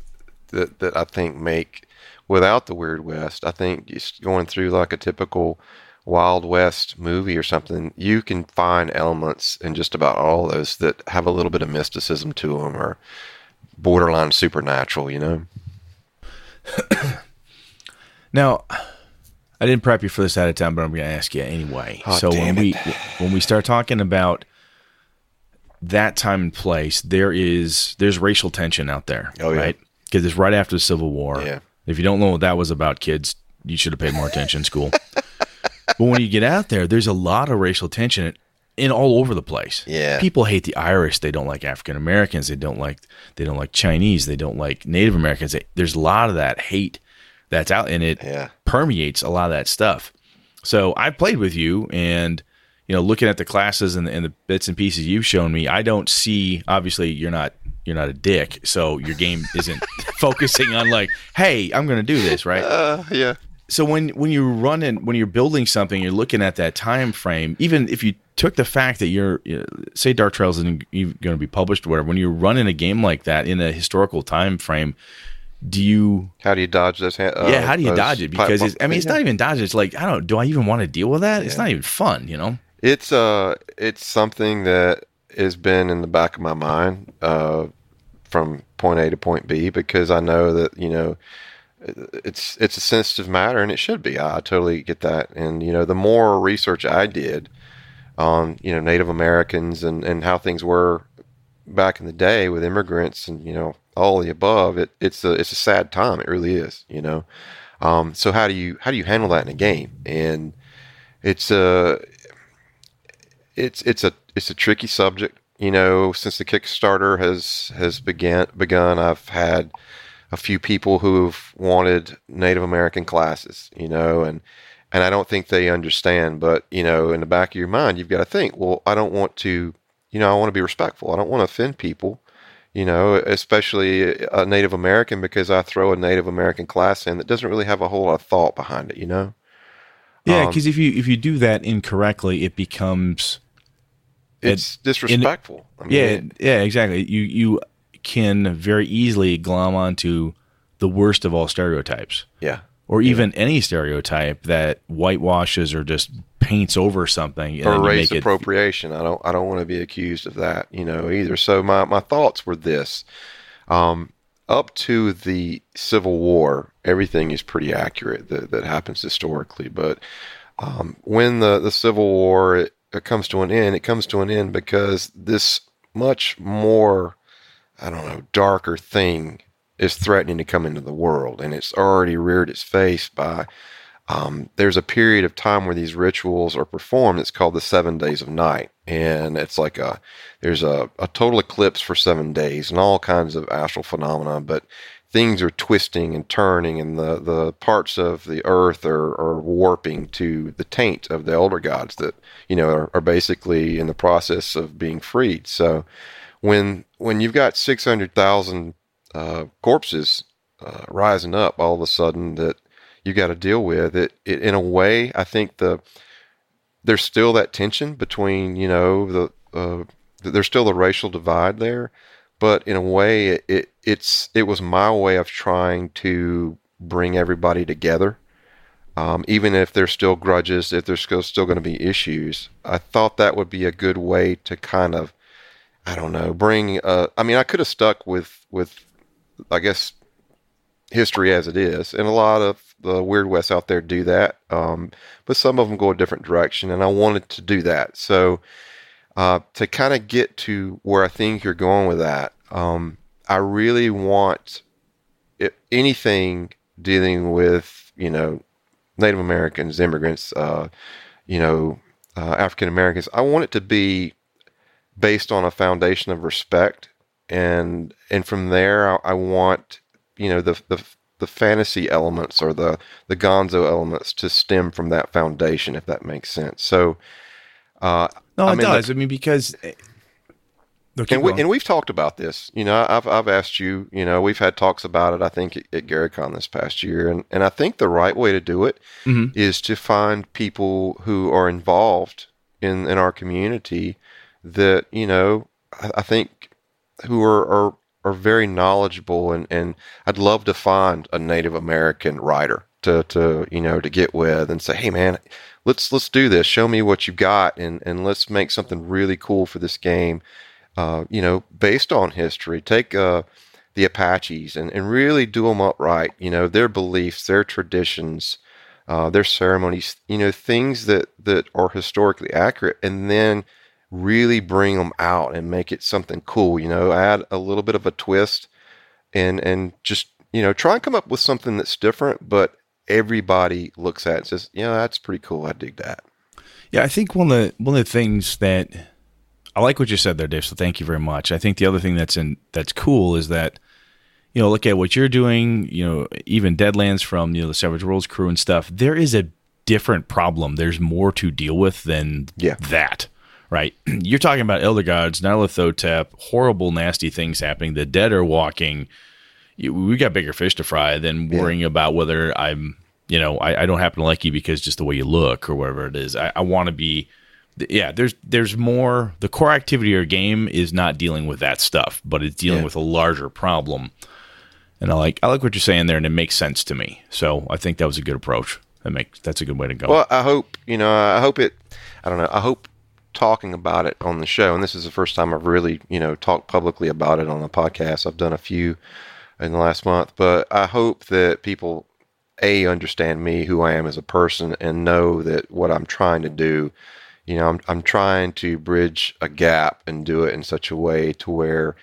that that I think make without the Weird West. I think just going through like a typical Wild West movie or something, you can find elements in just about all those that have a little bit of mysticism to them or borderline supernatural. You know? Now, I didn't prep you for this out of time, but I'm going to ask you anyway. Oh, so when damn we when we start talking about that time and place, there is there's racial tension out there, Oh, yeah. right? Because it's right after the Civil War. Yeah. If you don't know what that was about, kids, you should have paid more attention in school. but when you get out there, there's a lot of racial tension in all over the place. Yeah. People hate the Irish. They don't like African Americans. They don't like they don't like Chinese. They don't like Native Americans. They, there's a lot of that hate that's out, and it Yeah. permeates a lot of that stuff. So I played with you, and you know, looking at the classes and the, and the bits and pieces you've shown me, I don't see. Obviously, you're not you're not a dick, so your game isn't focusing on like, hey, I'm going to do this, right? Uh, yeah. so when when you're running when you're building something, you're looking at that time frame. Even if you took the fact that you're you know, say Dark Trails isn't going to be published or whatever, when you're running a game like that in a historical time frame, do you How do you dodge this? Uh, yeah how do you dodge it because it's, i mean it's not even dodge it's like i don't do i even want to deal with that it's not even fun you know It's uh, it's something that has been in the back of my mind uh, from point A to point B because I know that you know it's it's a sensitive matter and it should be. I, totally get that. And you know, the more research I did on you know Native Americans and and how things were back in the day with immigrants and you know all the above, it it's a it's a sad time. It really is. You know. Um, so how do you how do you handle that in a game? And it's a it's it's a it's a tricky subject. You know, since the Kickstarter has has began begun, I've had a few people who've wanted Native American classes. You know, and and I don't think they understand. But you know, in the back of your mind, you've got to think, well, I don't want to. You know, I want to be respectful. I don't want to offend people. You know, especially a Native American because I throw a Native American class in that doesn't really have a whole lot of thought behind it. You know. yeah Um, because if you if you do that incorrectly it becomes It's disrespectful. I mean, yeah yeah exactly you you can very easily glom onto the worst of all stereotypes yeah. or even any stereotype that whitewashes or just paints over something or race make it appropriation. I don't I don't want to be accused of that, you know, either. So my, my thoughts were this. Um, up to the Civil War, everything is pretty accurate that, that happens historically. But um, when the, the Civil War it, it comes to an end, it comes to an end because this much more, I don't know, darker thing is threatening to come into the world, and it's already reared its face by um, there's a period of time where these rituals are performed. It's called the seven days of night, and it's like a there's a, a total eclipse for seven days and all kinds of astral phenomena. But things are twisting and turning, and the the parts of the earth are, are warping to the taint of the elder gods that you know are, are basically in the process of being freed. So when when you've got six hundred thousand uh, corpses uh, rising up all of a sudden that you got to deal with it, it in a way i think the there's still that tension between you know the uh, there's still the racial divide there but in a way it, it it's it was my way of trying to bring everybody together um, even if there's still grudges if there's still, still going to be issues i thought that would be a good way to kind of i don't know bring uh, i mean i could have stuck with with i guess history as it is, and a lot of the Weird West out there do that. Um, but some of them go a different direction, and I wanted to do that. So uh, to kind of get to where I think you're going with that, um, I really want anything dealing with you know Native Americans, immigrants, uh, you know uh, African Americans. I want it to be based on a foundation of respect, and and from there, I, I want you know the the the fantasy elements or the the gonzo elements to stem from that foundation if that makes sense so uh no I it mean, does i mean because No, and we, and we've talked about this you know i've i've asked you you know we've had talks about it i think at, at GaryCon this past year and and i think the right way to do it is Mhm. to find people who are involved in in our community that you know i, I think who are, are are very knowledgeable and and I'd love to find a Native American writer to to you know to get with and say hey man let's let's do this show me what you've got and and let's make something really cool for this game uh, you know based on history take uh the Apaches and, and really do them upright you know their beliefs their traditions uh, their ceremonies you know things that that are historically accurate and then really bring them out and make it something cool. You know, add a little bit of a twist, and and just you know try and come up with something that's different, but everybody looks at it and says, "Yeah, that's pretty cool. I dig that." Yeah, I think one of the one of the things that I like what you said there, Dave. So thank you very much. I think the other thing that's in that's cool is that you know look at what you're doing. You know, even Deadlands from you know the Savage Worlds crew and stuff. There is a different problem. There's more to deal with than Yeah. that. Right, you're talking about elder gods, Nyarlathotep, horrible, nasty things happening. The dead are walking. You- We got bigger fish to fry than worrying about whether I'm you know, I, I don't happen to like you because just the way you look or whatever it is. I, I want to be, yeah. There's there's more. The core activity or game is not dealing with that stuff, but it's dealing Yeah. with a larger problem. And I like I like what you're saying there, and it makes sense to me. So I think that was a good approach. That makes that's a good way to go. Well, I hope you know. I hope it. I don't know. I hope talking about it on the show, and this is the first time I've really you know talked publicly about it on the podcast. I've done a few in the last month, but I hope that people a understand me, who I am as a person, and know that what I'm trying to do. You know, I'm I'm trying to bridge a gap and do it in such a way to where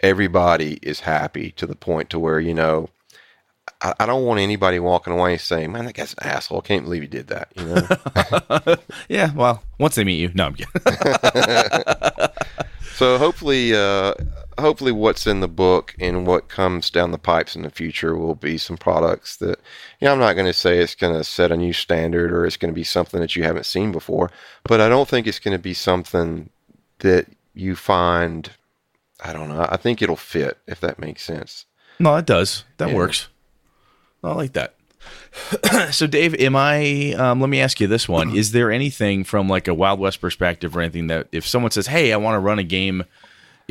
everybody is happy to the point to where you know I, don't want anybody walking away saying, "Man, that guy's an asshole. I can't believe he did that." You know. yeah. Well, once they meet you, no, I'm kidding. so hopefully, uh, hopefully, what's in the book and what comes down the pipes in the future will be some products that, you know, I'm not going to say it's going to set a new standard or it's going to be something that you haven't seen before, but I don't think it's going to be something that you find. I don't know. I think it'll fit if that makes sense. no, it does. That Yeah. works. I like that. so, Dave, am I? Um, let me ask you this one: Is there anything from like a Wild West perspective, or anything that if someone says, "Hey, I want to run a game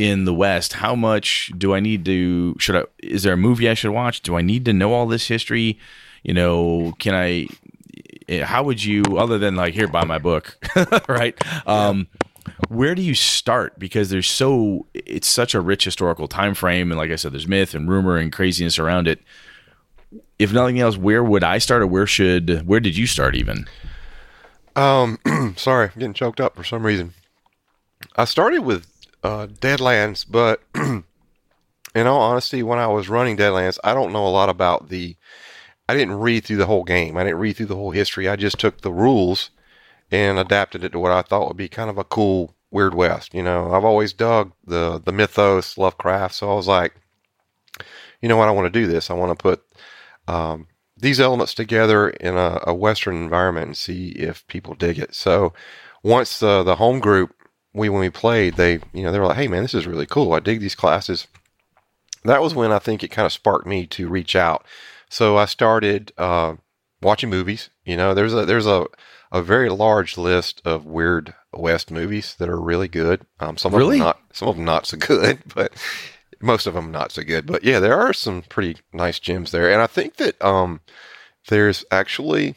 in the West," how much do I need to? Should I? Is there a movie I should watch? Do I need to know all this history? You know, can I? eh, How would you, other than like here, buy my book, right? Um, where do you start? Because there's so it's such a rich historical time frame, and like I said, there's myth and rumor and craziness around it if nothing else, where would I start, or where should where did you start even? Um, sorry, I'm getting choked up for some reason. I started with uh, Deadlands, but in all honesty, when I was running Deadlands, I don't know a lot about the. I didn't read through the whole game. I didn't read through the whole history. I just took the rules and adapted it to what I thought would be kind of a cool Weird West. You know, I've always dug the the mythos, Lovecraft, so I was like, you know what, I want to do this. I want to put um, these elements together in a, a Western environment and see if people dig it. So once the the home group we when we played, they you know they were like, hey man, this is really cool. I dig these classes. That was when I think it kind of sparked me to reach out. So I started uh, watching movies. You know, there's a there's a a very large list of weird West movies that are really good. Um, some Really? of them not some of them not so good, but most of them not so good. But yeah, there are some pretty nice gems there, and I think that um, there's actually,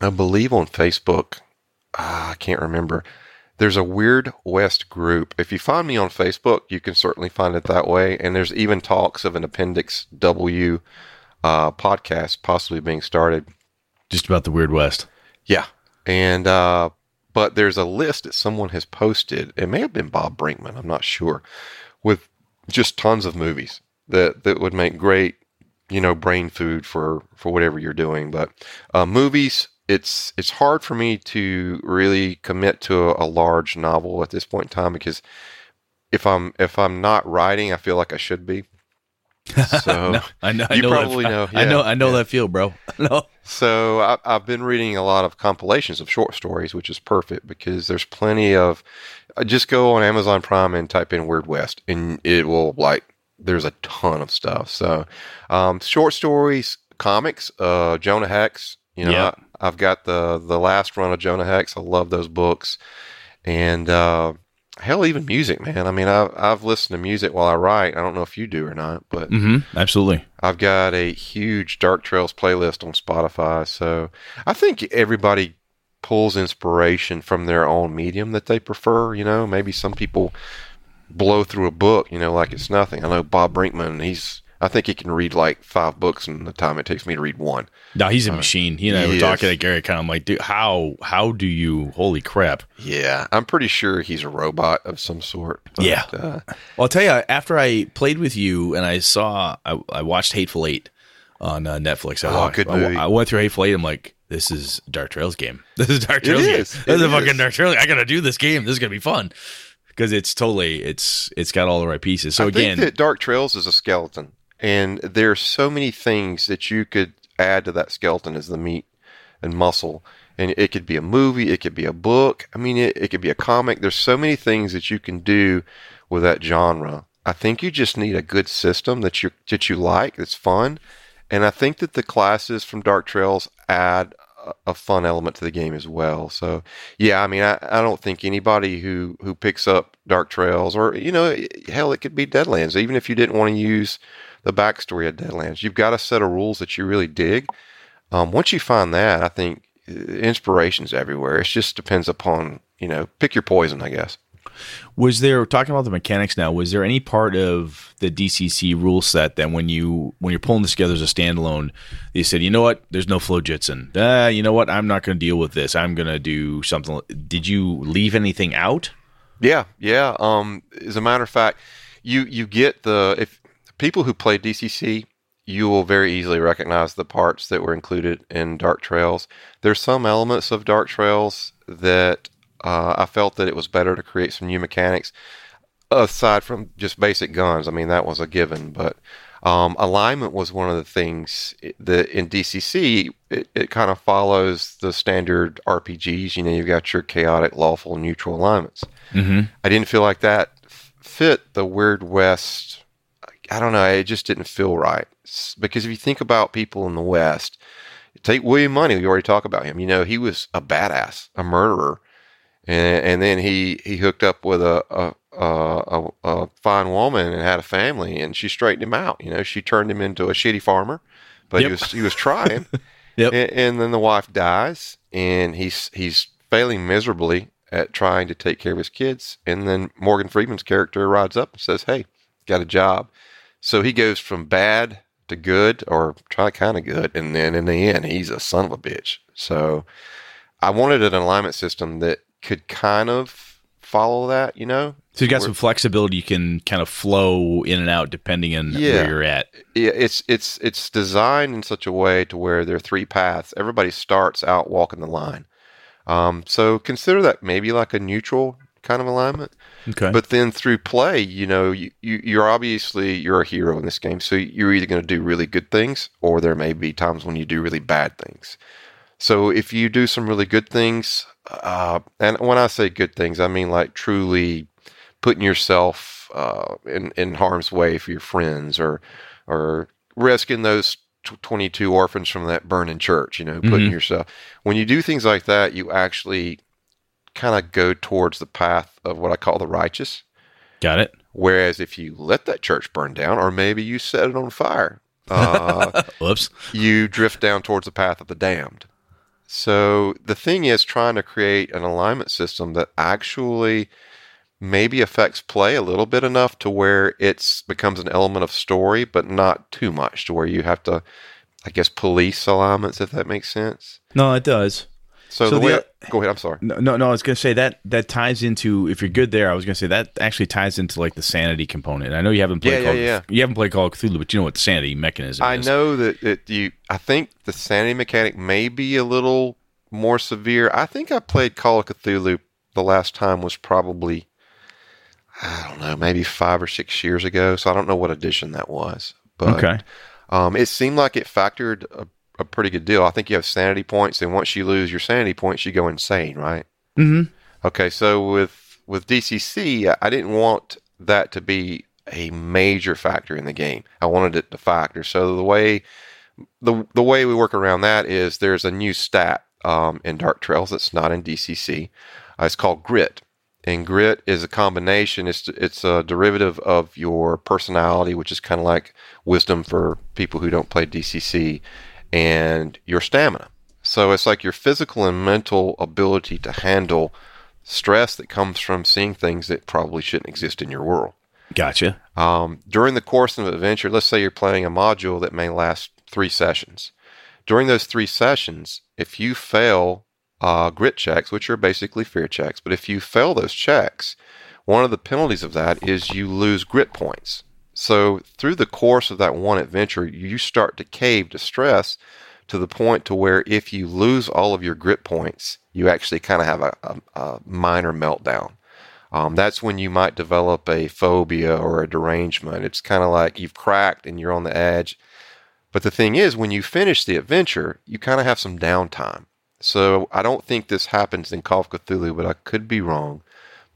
I believe on Facebook, ah, I can't remember. There's a Weird West group. If you find me on Facebook, you can certainly find it that way. And there's even talks of an Appendix W uh, podcast possibly being started. Just about the Weird West. Yeah. And, uh, but there's a list that someone has posted. It may have been Bob Brinkman. I'm not sure. With just tons of movies that, that would make great, you know, brain food for, for whatever you're doing. But, uh, movies, it's, it's hard for me to really commit to a, a large novel at this point in time because if I'm, if I'm not writing, I feel like I should be. So, No, I know. I You know probably that, know, I know. I know yeah. that feel, bro. no. So I, I've been reading a lot of compilations of short stories, which is perfect because there's plenty of. uh, Just go on Amazon Prime and type in Weird West, and it will like. There's a ton of stuff. So, um, short stories, comics, uh, Jonah Hex. You know, Yeah. I, I've got the the last run of Jonah Hex. I love those books, and uh, hell, even music, man. I mean, I've I've listened to music while I write. I don't know if you do or not, but Mm-hmm. Absolutely. I've got a huge Dark Trails playlist on Spotify. So I think everybody pulls inspiration from their own medium that they prefer. You know, maybe some people blow through a book, you know, like it's nothing. I know Bob Brinkman, he's, I think he can read like five books in the time it takes me to read one. No, he's a machine. He and I were is. talking at Gary Con. I'm like, dude, how how do you? Holy crap! Yeah. I'm pretty sure he's a robot of some sort. But, Yeah. Uh, Well, I'll tell you, after I played with you and I saw, I, I watched Hateful Eight on uh, Netflix. I, Oh, wa- good I movie. I, went through Hateful Eight. I'm like, this is Dark Trails game. This is Dark It Trails game. is. This It is a fucking. Dark Trails. I gotta do this game. This is gonna be fun because it's totally it's it's got all the right pieces. So I again, Dark Trails is a skeleton, and there's so many things that you could add to that skeleton as the meat and muscle. And it could be a movie, it could be a book. I mean, it, it could be a comic. There's so many things that you can do with that genre. I think you just need a good system that you that you like, that's fun, And I think that the classes from Dark Trails add a, a fun element to the game as well. So, yeah, I mean, I, I don't think anybody who, who picks up Dark Trails or, you know, hell, it could be Deadlands, even if you didn't want to use the backstory of Deadlands, you've got a set of rules that you really dig. Um, once you find that, I think uh, inspiration's everywhere. It just depends upon, you know, pick your poison, I guess. Was there talking about the mechanics now? Was there any part of the DCC rule set that when you when you're pulling this together as a standalone, they said, you know what, there's no flow jitsun. Uh, you know what, I'm not going to deal with this. I'm going to do something. Did you leave anything out? Yeah, yeah. Um, as a matter of fact, you you get the if people who play DCC, you will very easily recognize the parts that were included in Dark Trails. There's some elements of Dark Trails that uh, I felt that it was better to create some new mechanics aside from just basic guns. I mean, that was a given, but um, alignment was one of the things that in DCC it, it kind of follows the standard RPGs. You know, you've got your chaotic, lawful, neutral alignments. Mm-hmm. I didn't feel like that fit the Weird West. I don't know. It just didn't feel right because if you think about people in the West, take William Munny, We already talked about him. You know, he was a badass, a murderer and, and then he, he hooked up with a, a, a, a, fine woman and had a family, and she straightened him out. You know, she turned him into a shitty farmer, but yep. he was he was trying. yep. And, and, then the wife dies, and he's he's failing miserably at trying to take care of his kids. And then Morgan Freeman's character rides up and says, "Hey, got a job." So he goes from bad to good, or try kind of good, and then in the end, he's a son of a bitch. So I wanted an alignment system that could kind of follow that, you know. So you got some flexibility. You can kind of flow in and out depending on yeah, where you're at. Yeah, it's it's it's designed in such a way to where there are three paths. Everybody starts out walking the line. Um, so consider that maybe like a neutral kind of alignment. Okay. But then through play, you know, you, you you're obviously you're a hero in this game, so you're either going to do really good things, or there may be times when you do really bad things. So if you do some really good things, uh, and when I say good things, I mean like truly putting yourself uh, in in harm's way for your friends, or or rescuing those 22 orphans from that burning church. You know, putting mm-hmm. yourself when you do things like that, you actually kind of go towards the path of what I call the righteous. Got it. Whereas if you let that church burn down, or maybe you set it on fire, uh, whoops, you drift down towards the path of the damned. So the thing is trying to create an alignment system that actually maybe affects play a little bit enough to where it becomes an element of story, but not too much to where you have to, I guess, police alignments, if that makes sense. No, it does. So, so the, way, go ahead. I'm sorry. No, no, no I was going to say that that ties into if you're good there. I was going to say that actually ties into like the sanity component. I know you haven't played. Yeah, Call, yeah, yeah. You haven't played Call of Cthulhu, but you know what the sanity mechanism is. I is. know that, that you. I think the sanity mechanic may be a little more severe. I think I played Call of Cthulhu the last time was probably I don't know, maybe five or six years ago. So I don't know what edition that was. But okay. um, it seemed like it factored a a pretty good deal. I think you have sanity points, and once you lose your sanity points, you go insane, right? Mm-hmm. Okay, so with with DCC, I didn't want that to be a major factor in the game. I wanted it to factor. So the way the the way we work around that is there's a new stat um, in Dark Trails that's not in DCC. Uh, it's called grit, and grit is a combination. It's it's a derivative of your personality, which is kind of like wisdom for people who don't play DCC, and your stamina. So it's like your physical and mental ability to handle stress that comes from seeing things that probably shouldn't exist in your world. Gotcha. Um, during the course of an adventure, let's say you're playing a module that may last three sessions. During those three sessions, if you fail uh, grit checks, which are basically fear checks, but if you fail those checks, one of the penalties of that is you lose grit points. So through the course of that one adventure, you start to cave to stress to the point to where if you lose all of your grit points, you actually kind of have a, a, a minor meltdown. Um, that's when you might develop a phobia or a derangement. It's kind of like you've cracked and you're on the edge. But the thing is, when you finish the adventure, you kind of have some downtime. So I don't think this happens in Call of Cthulhu, but I could be wrong.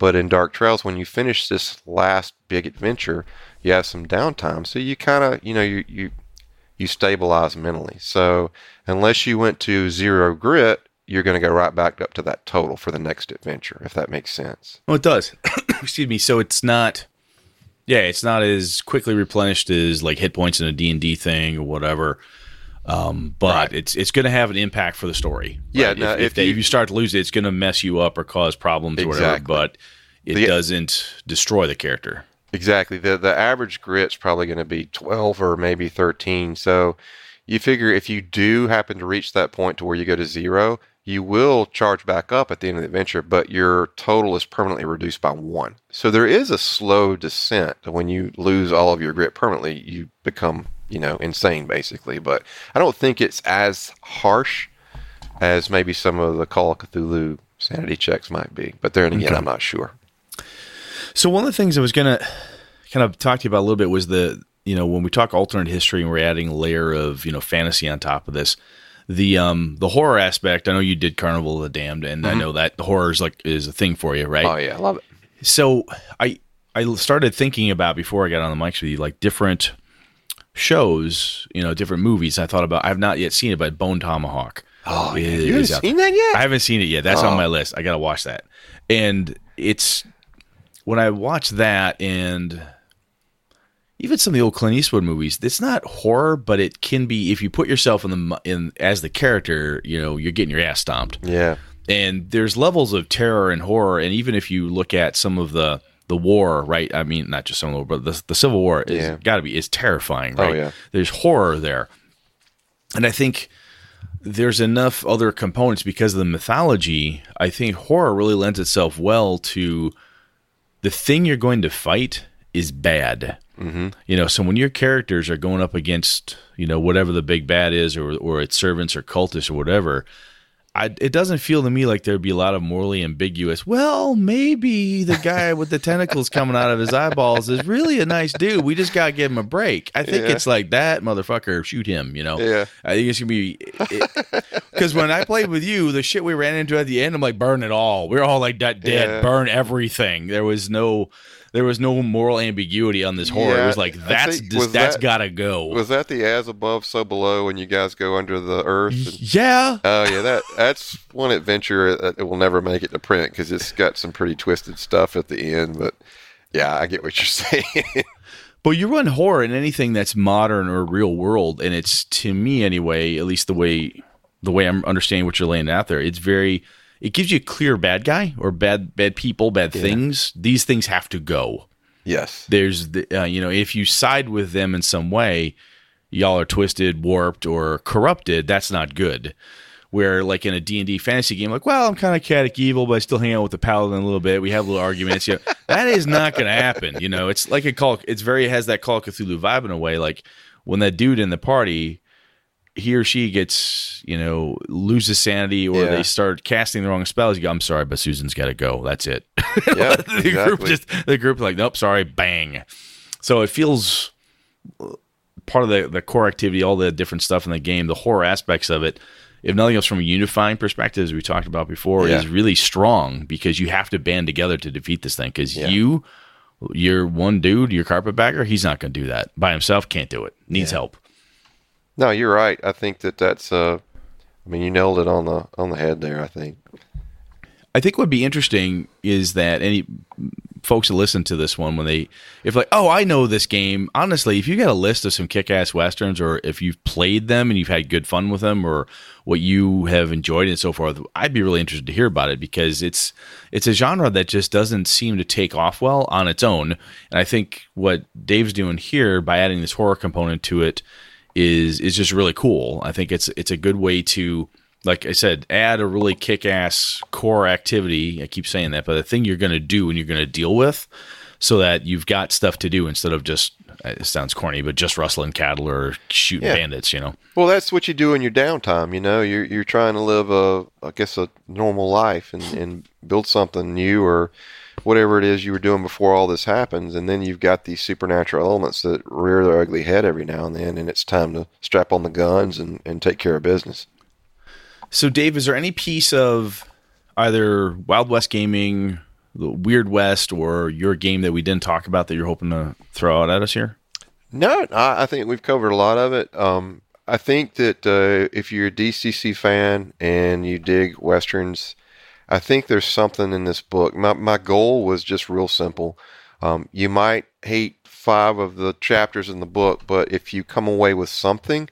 But in Dark Trails, when you finish this last big adventure, you have some downtime. So you kind of, you know, you, you you stabilize mentally. So unless you went to zero grit, you're going to go right back up to that total for the next adventure, if that makes sense. Well, it does. Excuse me. So it's not. Yeah, it's not as quickly replenished as like hit points in a D and D thing or whatever. Um, but Right. it's it's going to have an impact for the story. Yeah, right? now, if, if if, they, you- if you start to lose it, it's going to mess you up or cause problems or whatever. But it The- doesn't destroy the character. Exactly. The the average grit's probably going to be 12 or maybe 13. So you figure if you do happen to reach that point to where you go to zero, you will charge back up at the end of the adventure, but your total is permanently reduced by one. So there is a slow descent. When you lose all of your grit permanently, you become, you know, insane basically. But I don't think it's as harsh as maybe some of the Call of Cthulhu sanity checks might be. But then again, Okay. I'm not sure. So one of the things I was gonna kind of talk to you about a little bit was the you know when we talk alternate history and we're adding a layer of you know fantasy on top of this, the um the horror aspect. I know you did Carnival of the Damned, and I know that horror is like is a thing for you, right? Oh yeah, I love it. So I I started thinking about before I got on the mics with you, like different shows, you know, different movies. I thought about. I have not yet seen it, but Bone Tomahawk. Oh, is- you haven't seen that yet? I haven't seen it yet. That's on Oh. my list. I got to watch that. And it's when I watch that and even some of the old Clint Eastwood movies, it's not horror, but it can be if you put yourself in the in as the character, you know, you're getting your ass stomped. yeah. And there's levels of terror and horror and even if you look at some of the the war, right? I mean, not just some war, but the, the Civil War is Yeah. got to be is terrifying, Oh, right? yeah. There's horror there. And I think there's enough other components because of the mythology. I think horror really lends itself well to the thing you're going to fight is bad. Mm-hmm. You know, so when your characters are going up against, you know, whatever the big bad is, or or its servants or cultists or whatever, I, it doesn't feel to me like there'd be a lot of morally ambiguous. Well, maybe the guy with the tentacles coming out of his eyeballs is really a nice dude. We just gotta give him a break. I think Yeah. it's like that motherfucker. Shoot him. You know. Yeah. I think it's gonna be because when I played with you, the shit we ran into at the end, I'm like, burn it all. We are all like that dead, Yeah. burn everything. There was no, there was no moral ambiguity on this horror. it was like that's think- was that's that- has gotta go. Was that the as above, so below when you guys go under the earth? And, yeah, oh yeah, that that's one adventure that it will never make it to print because it's got some pretty twisted stuff at the end. But yeah, I get what you're saying. But you run horror in anything that's modern or real world, and it's to me anyway, at least the way the way I'm understanding what you're laying out there, it's very it gives you a clear bad guy or bad bad people, bad things. These things have to go. yes. There's the uh, you know if you side with them in some way, y'all are twisted, warped, or corrupted. That's not good. Where like in a D&D fantasy game, like, well, I'm kind of chaotic evil, but I still hang out with the paladin a little bit. We have little arguments. You know, that is not going to happen. You know, it's like a call. It's very it has that Call of Cthulhu vibe in a way. Like when that dude in the party, he or she gets you know loses sanity or Yeah. they start casting the wrong spells. You go, I'm sorry, but Susan's got to go. That's it. Yeah, the group exactly. just the group like, nope, sorry, bang. So it feels part of the the core activity, all the different stuff in the game, the horror aspects of it. If nothing else, from a unifying perspective, as we talked about before, Yeah. is really strong because you have to band together to defeat this thing. Because Yeah. you, you're one dude, your carpetbagger, he's not going to do that by himself. Can't do it. Needs help. No, you're right. I think that that's. Uh, I mean, you nailed it on the on the head there. I think. I think what would be interesting is that any folks that listen to this one when they if like oh I know this game honestly if you got a list of some kick-ass westerns or if you've played them and you've had good fun with them or what you have enjoyed and so forth I'd be really interested to hear about it because it's it's a genre that just doesn't seem to take off well on its own and I think what Dave's doing here by adding this horror component to it is is just really cool I think it's it's a good way to like I said, add a really kick ass core activity. I keep saying that, but the thing you're going to do and you're going to deal with so that you've got stuff to do instead of just, it sounds corny, but just rustling cattle or shooting Yeah. bandits, you know? Well, that's what you do in your downtime. You know, you're you're trying to live a, I guess, a normal life and, and build something new or whatever it is you were doing before all this happens, and then you've got these supernatural elements that rear their ugly head every now and then, and it's time to strap on the guns and, and take care of business. So, Dave, is there any piece of either Wild West Gaming, the Weird West, or your game that we didn't talk about that you're hoping to throw out at us here? No, I, I think we've covered a lot of it. Um, I think that uh, if you're a DCC fan and you dig westerns, I think there's something in this book. My my goal was just real simple. Um, you might hate five of the chapters in the book, but if you come away with something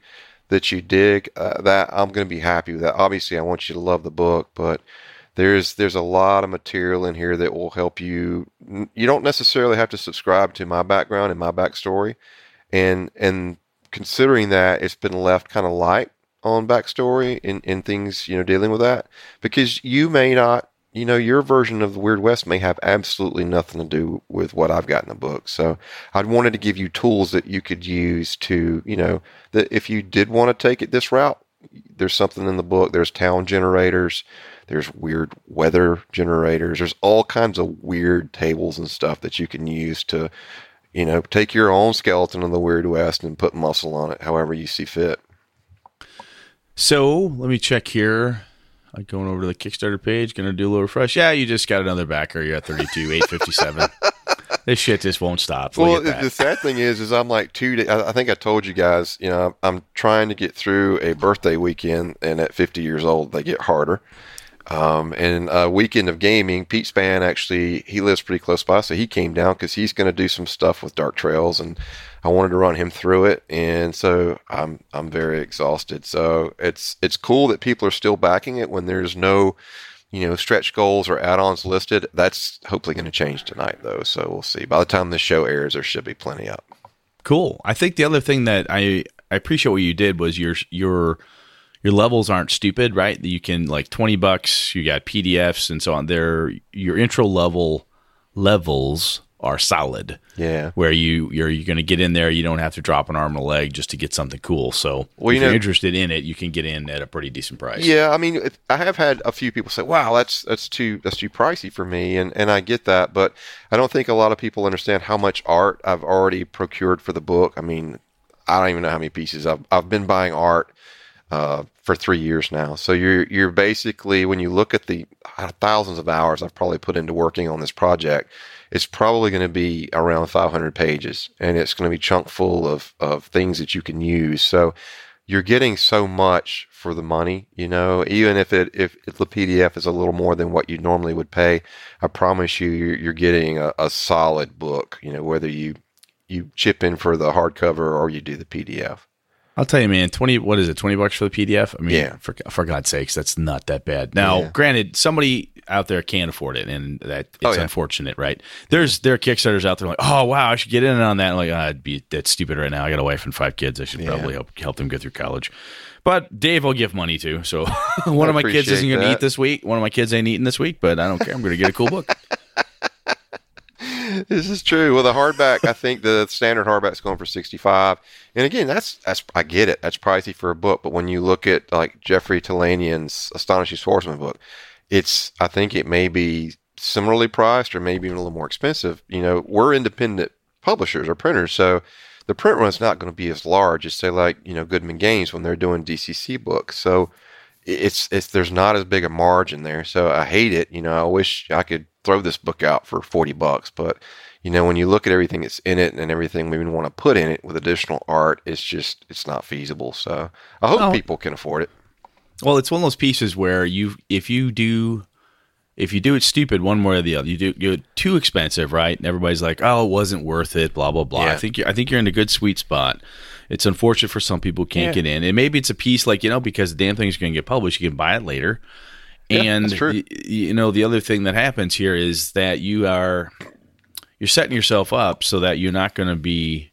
that you dig, uh, that I'm going to be happy with that. Obviously, I want you to love the book, but there's there's a lot of material in here that will help you. You don't necessarily have to subscribe to my background and my backstory, and and considering that it's been left kind of light on backstory and, and things you know dealing with that. Because you may not you know your version of the weird west may have absolutely nothing to do with what i've got in the book. So i wanted to give you tools that you could use to you know that if you did want to take it this route there's something in the book. There's town generators. There's weird weather generators. There's all kinds of weird tables and stuff that you can use to you know take your own skeleton of the weird west and put muscle on it however you see fit So let me check here. I'm going over to the Kickstarter page, gonna do a little refresh. Yeah, you just got another backer. You're at 32, 857. this shit just won't stop. Look well, the sad thing is, is I'm like two. Days, I I think I told you guys. You know, I'm trying to get through a birthday weekend, and at 50 years old, they get harder. Um, and a weekend of gaming, Pete Span actually he lives pretty close by, so he came down because he's going to do some stuff with Dark Trails, and I wanted to run him through it, and so I'm I'm very exhausted. So it's it's cool that people are still backing it when there's no, you know, stretch goals or add-ons listed. That's hopefully going to change tonight, though. So we'll see. By the time the show airs, there should be plenty up. Cool. I think the other thing that I I appreciate what you did was your your your levels aren't stupid, right? You can like twenty bucks. You got PDFs and so on. There, your intro level levels are solid. Yeah. Where you you're you're going to get in there, you don't have to drop an arm and a leg just to get something cool. So Well, if you you're interested in it, you can get in at a pretty decent price. Yeah, I mean, I have had a few people say, "Wow, that's that's too that's too pricey for me," and and I get that, but I don't think a lot of people understand how much art I've already procured for the book. I mean, I don't even know how many pieces I've I've been buying art uh, for three years now. So you're you're basically when you look at the uh, thousands of hours I've probably put into working on this project, it's probably going to be around 500 pages, and it's going to be chunk full of of things that you can use. So you're getting so much for the money, you know. Even if it if, if the PDF is a little more than what you normally would pay, I promise you, you're, you're getting a, a solid book. You know, whether you you chip in for the hardcover or you do the PDF. I'll tell you, man. Twenty. What is it? Twenty bucks for the PDF? I mean, Yeah. For for God's sakes, that's not that bad. Now, Yeah. granted, somebody out there can't afford it, and that it's Oh, yeah. unfortunate, right? There's there are Kickstarters out there like, oh wow, I should get in on that. like, ah, I'd be that's stupid right now. I got a wife and five kids. I should probably help help them go through college. But Dave I'll give money to. So one of my kids isn't going to eat this week. One of my kids ain't eating this week, but I don't care. I'm going to get a cool book. This is true. Well, the hardback, I think the standard hardback's going for sixty-five. And again, that's that's I get it. That's pricey for a book, but when you look at like Jeffrey Talanian's Astonishing Swordsmen book, it's I think it may be similarly priced or maybe even a little more expensive. You know, we're independent publishers or printers, so the print run's not going to be as large as say like you know Goodman Games when they're doing DCC books. So it's it's there's not as big a margin there. So I hate it. You know, I wish I could throw this book out for forty bucks, but you know, when you look at everything that's in it and everything we even want to put in it with additional art, it's just it's not feasible. So I hope Oh. people can afford it. Well, it's one of those pieces where you, if you do, if you do it stupid one way or the other, you do you're too expensive, right? And everybody's like, "Oh, it wasn't worth it." Blah blah blah. I think you're, I think you're in a good sweet spot. It's unfortunate for some people who can't Yeah. get in, and maybe it's a piece like you know because the damn thing's going to get published, you can buy it later. Yeah, and y- you know the other thing that happens here is that you are you're setting yourself up so that you're not going to be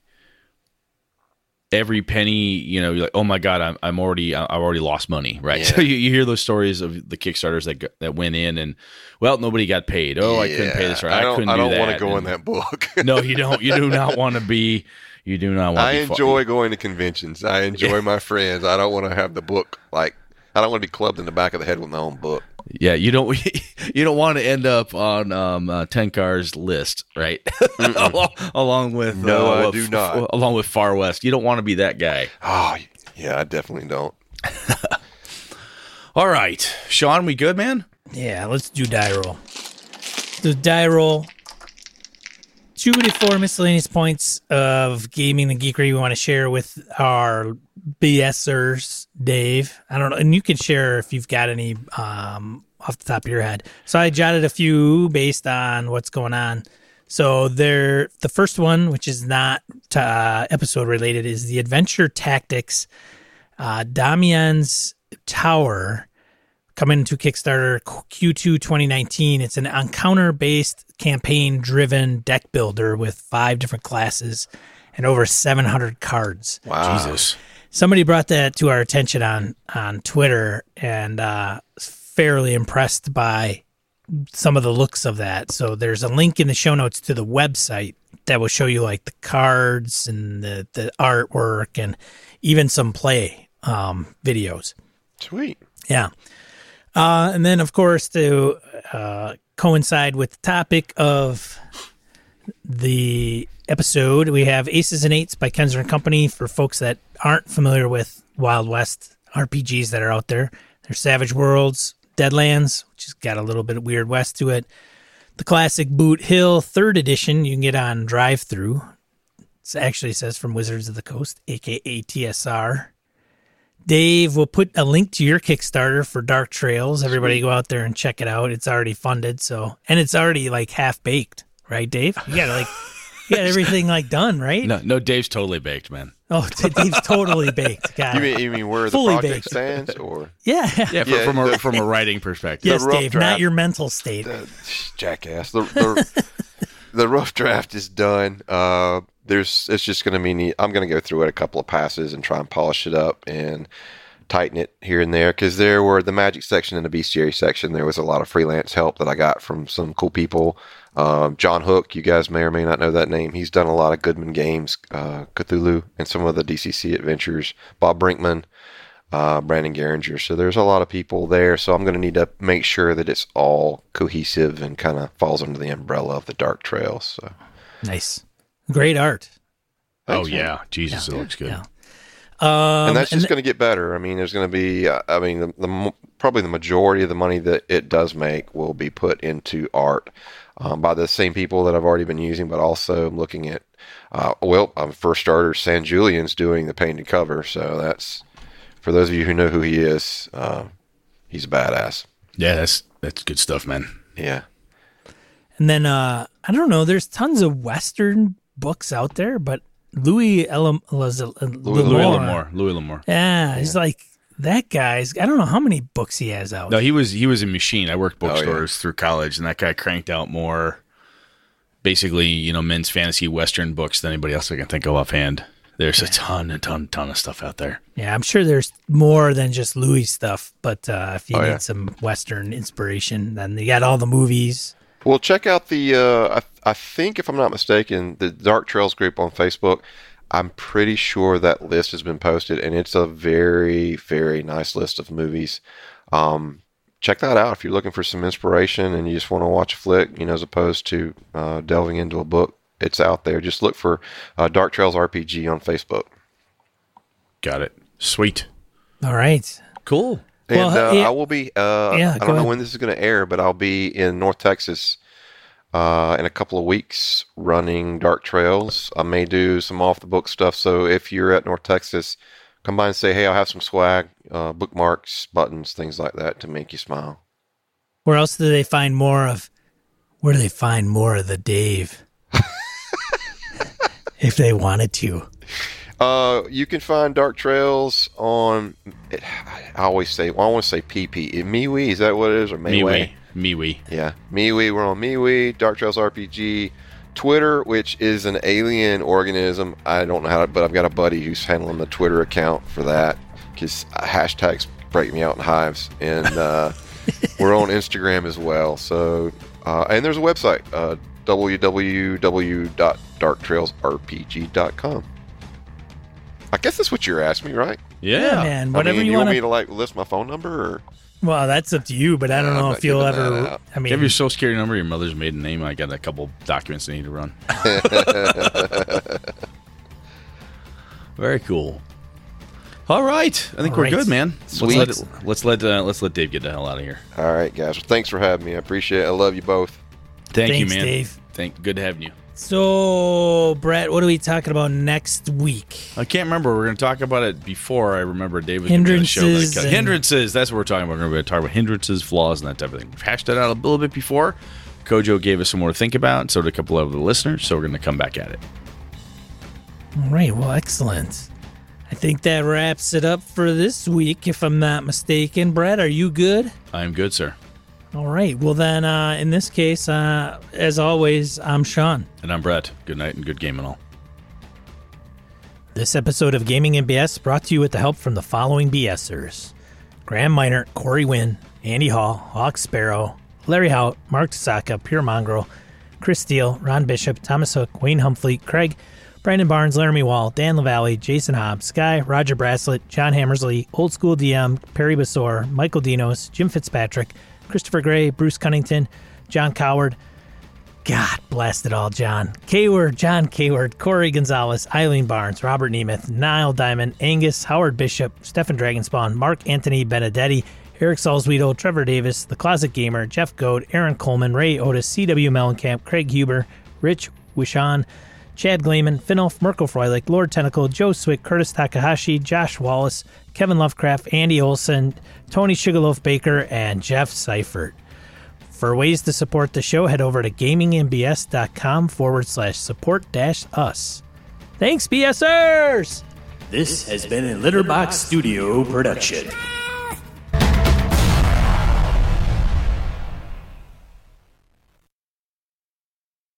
every penny you know you're like oh my god i'm, I'm already i've already lost money right Yeah. so you, you hear those stories of the kickstarters that that went in and well nobody got paid oh i couldn't pay this right I i, don't, couldn't I don't do want to go in that book. no you don't you do not want to be you do not want I to be fu- enjoy going to conventions. I enjoy my friends. I don't want to have the book like I don't want to be clubbed in the back of the head with my own book. yeah you don't you don't want to end up on um uh, Tenkar's list right along, along with No, uh, I do f- not. along with far west you don't want to be that guy Oh yeah, I definitely don't. all right sean we good man Yeah, let's do die roll. The die roll. two to four miscellaneous points of gaming and geekery we want to share with our BSers, Dave. I don't know, and you can share if you've got any um, off the top of your head. So I jotted a few based on what's going on. So there, the first one, which is not uh, episode related, is the Adventure Tactics uh, Domianne's Tower coming to Kickstarter Q2 2019. It's an encounter based campaign driven deck builder with five different classes and over 700 cards. Wow. Jesus. Somebody brought that to our attention on on Twitter and uh fairly impressed by some of the looks of that. So there's a link in the show notes to the website that will show you like the cards and the the artwork and even some play um videos. Sweet. Yeah. Uh, and then, of course, to uh, coincide with the topic of the episode, we have Aces and Eights by Kenzer and Company for folks that aren't familiar with Wild West RPGs that are out there. There's Savage Worlds, Deadlands, which has got a little bit of Weird West to it. The classic Boot Hill third edition you can get on drive through. It actually says from Wizards of the Coast, aka TSR. Dave will put a link to your Kickstarter for Dark Trails. Everybody go out there and check it out. It's already funded, so and it's already like half baked, right, Dave? Got like you got everything like done, right? No, no, Dave's totally baked, man. Oh, Dave's totally baked. Got You mean you mean where the Fully project baked. stands, or Yeah. Yeah, fr- Yeah, from a the- from a writing perspective. Yes, rough Dave, not your mental state. the jackass? The the, the rough draft is done. Uh, there's it's just going to be neat. I'm going to go through it a couple of passes and try and polish it up and tighten it here and there because there were the magic section and the bestiary section. There was a lot of freelance help that I got from some cool people. Um, John Hook, you guys may or may not know that name. He's done a lot of Goodman games, uh, Cthulhu, and some of the DCC adventures. Bob Brinkman, uh, Brandon Garinger. So there's a lot of people there. So I'm going to need to make sure that it's all cohesive and kind of falls under the umbrella of the Dark Trails. So Nice. Great art. Oh Thanks, man. yeah, Jesus, it looks good. Yeah. Um, and that's just and going to get better. I mean, there's going to be, uh, I mean, the, the probably the majority of the money that it does make will be put into art um, by the same people that I've already been using, but also I'm looking at, uh, well, um, for starters, Sanjulian's doing the painted cover, so that's for those of you who know who he is. Uh, he's a badass. Yeah, that's that's good stuff, man. Yeah. And then uh I don't know, there's tons of Western books out there, but Louis Elam- Laz- Louis L'Amour- L'Amour. Louis L'Amour. Yeah, he's like that guy's. I don't know how many books he has out. No, he was he was a machine. I worked Oh, yeah. bookstores through college, and that guy cranked out more, basically, you know, men's fantasy western books than anybody else I can think of offhand. There's a ton, a ton, ton of stuff out there. Yeah, I'm sure there's more than just Louis stuff. But uh, if you Oh, need yeah. some Western inspiration, then you got all the movies. Well, check out the. Uh, I, I think, if I'm not mistaken, the Dark Trails group on Facebook. I'm pretty sure that list has been posted, and it's a very, very nice list of movies. Um, check that out if you're looking for some inspiration and you just want to watch a flick, you know, as opposed to uh, delving into a book. It's out there. Just look for uh, Dark Trails RPG on Facebook. Got it. Sweet. All right. Cool. And Well, uh, yeah- I will be. Uh, Yeah, I don't know ahead. when this is going to air, but I'll be in North Texas uh, in a couple of weeks running Dark Trails. I may do some off the book stuff. So if you're at North Texas, come by and say, "Hey, I'll have some swag, uh, bookmarks, buttons, things like that to make you smile." Where else do they find more of? Where do they find more of the Dave? if they wanted to. Uh, you can find Dark Trails on. It, I always say, well, I want to say PP. MeWe, is that what it is, or Mayway? MeWe. MeWe. Yeah, MeWe. We're on MeWe, Dark Trails RPG, Twitter, which is an alien organism. I don't know how, to, but I've got a buddy who's handling the Twitter account for that because hashtags break me out in hives. And uh, we're on Instagram as well. So, uh, and there's a website, uh, www.darktrailsrpg.com. I guess that's what you're asking me, right? Yeah. man. I Whatever mean, you, you want want me to. to like list my phone number, or Well, that's up to you. But I don't Yeah, know if you'll ever. I mean, Give your social security number, your mother's maiden name. I got a couple documents I need to run. Very cool. All right, I think All we're right. good, man. Sweet. Let's let let's let uh, let's let Dave get the hell out of here. all right, guys. Well, thanks for having me. I appreciate it. I love you both. Thank you, man. Dave. Thank. Good having you. So, Brett, what are we talking about next week? I can't remember. We are going to talk about it before. I remember Dave was gonna be the show that Hindrances Hindrances. That's what we're talking about. We're going to talk about hindrances, flaws, and that type of thing. We've hashed that out a little bit before. Kojo gave us some more to think about, and so did a couple of the listeners. So we're going to come back at it. All right, well, excellent. I think that wraps it up for this week, if I'm not mistaken. Brett, are you good? I am good, sir. All right, well, then, uh, in this case, uh, as always, I'm Sean. And I'm Brett. Good night and good game and all. This episode of Gaming and BS brought to you with the help from the following BSers Graham Miner, Corey Wynn, Andy Hall, Hawk Sparrow, Larry Hout, Mark Tasaka, Pure Mongrel, Chris Steele, Ron Bishop, Thomas Hook, Wayne Humphrey, Craig, Brandon Barnes, Laramie Wall, Dan LaValle, Jason Hobbs, Sky, Roger Braslett, John Hammersley, Old School DM, Perry Basor, Michael Dinos, Jim Fitzpatrick, Christopher Gray, Bruce Cunnington, John Coward, God bless it all, John. Kayward, John Kayward, Corey Gonzalez, Eileen Barnes, Robert Nemeth, Niall Diamond, Angus, Howard Bishop, Stefan Dragonspawn, Mark Anthony Benedetti, Eric Salzweedel, Trevor Davis, The Closet Gamer, Jeff Goad, Aaron Coleman, Ray Otis, C.W. Mellencamp, Craig Huber, Rich Wishan, Chad Glayman, Finolf, Mirko Froelich, Lord Tentacle, Joe Swick, Curtis Takahashi, Josh Wallace, Kevin Lovecraft, Andy Olson, Tony Sugarloaf Baker, and Jeff Seifert. For ways to support the show, head over to gamingandbs.com forward slash support dash us. Thanks, BSers! This has been a Litterbox Studio production.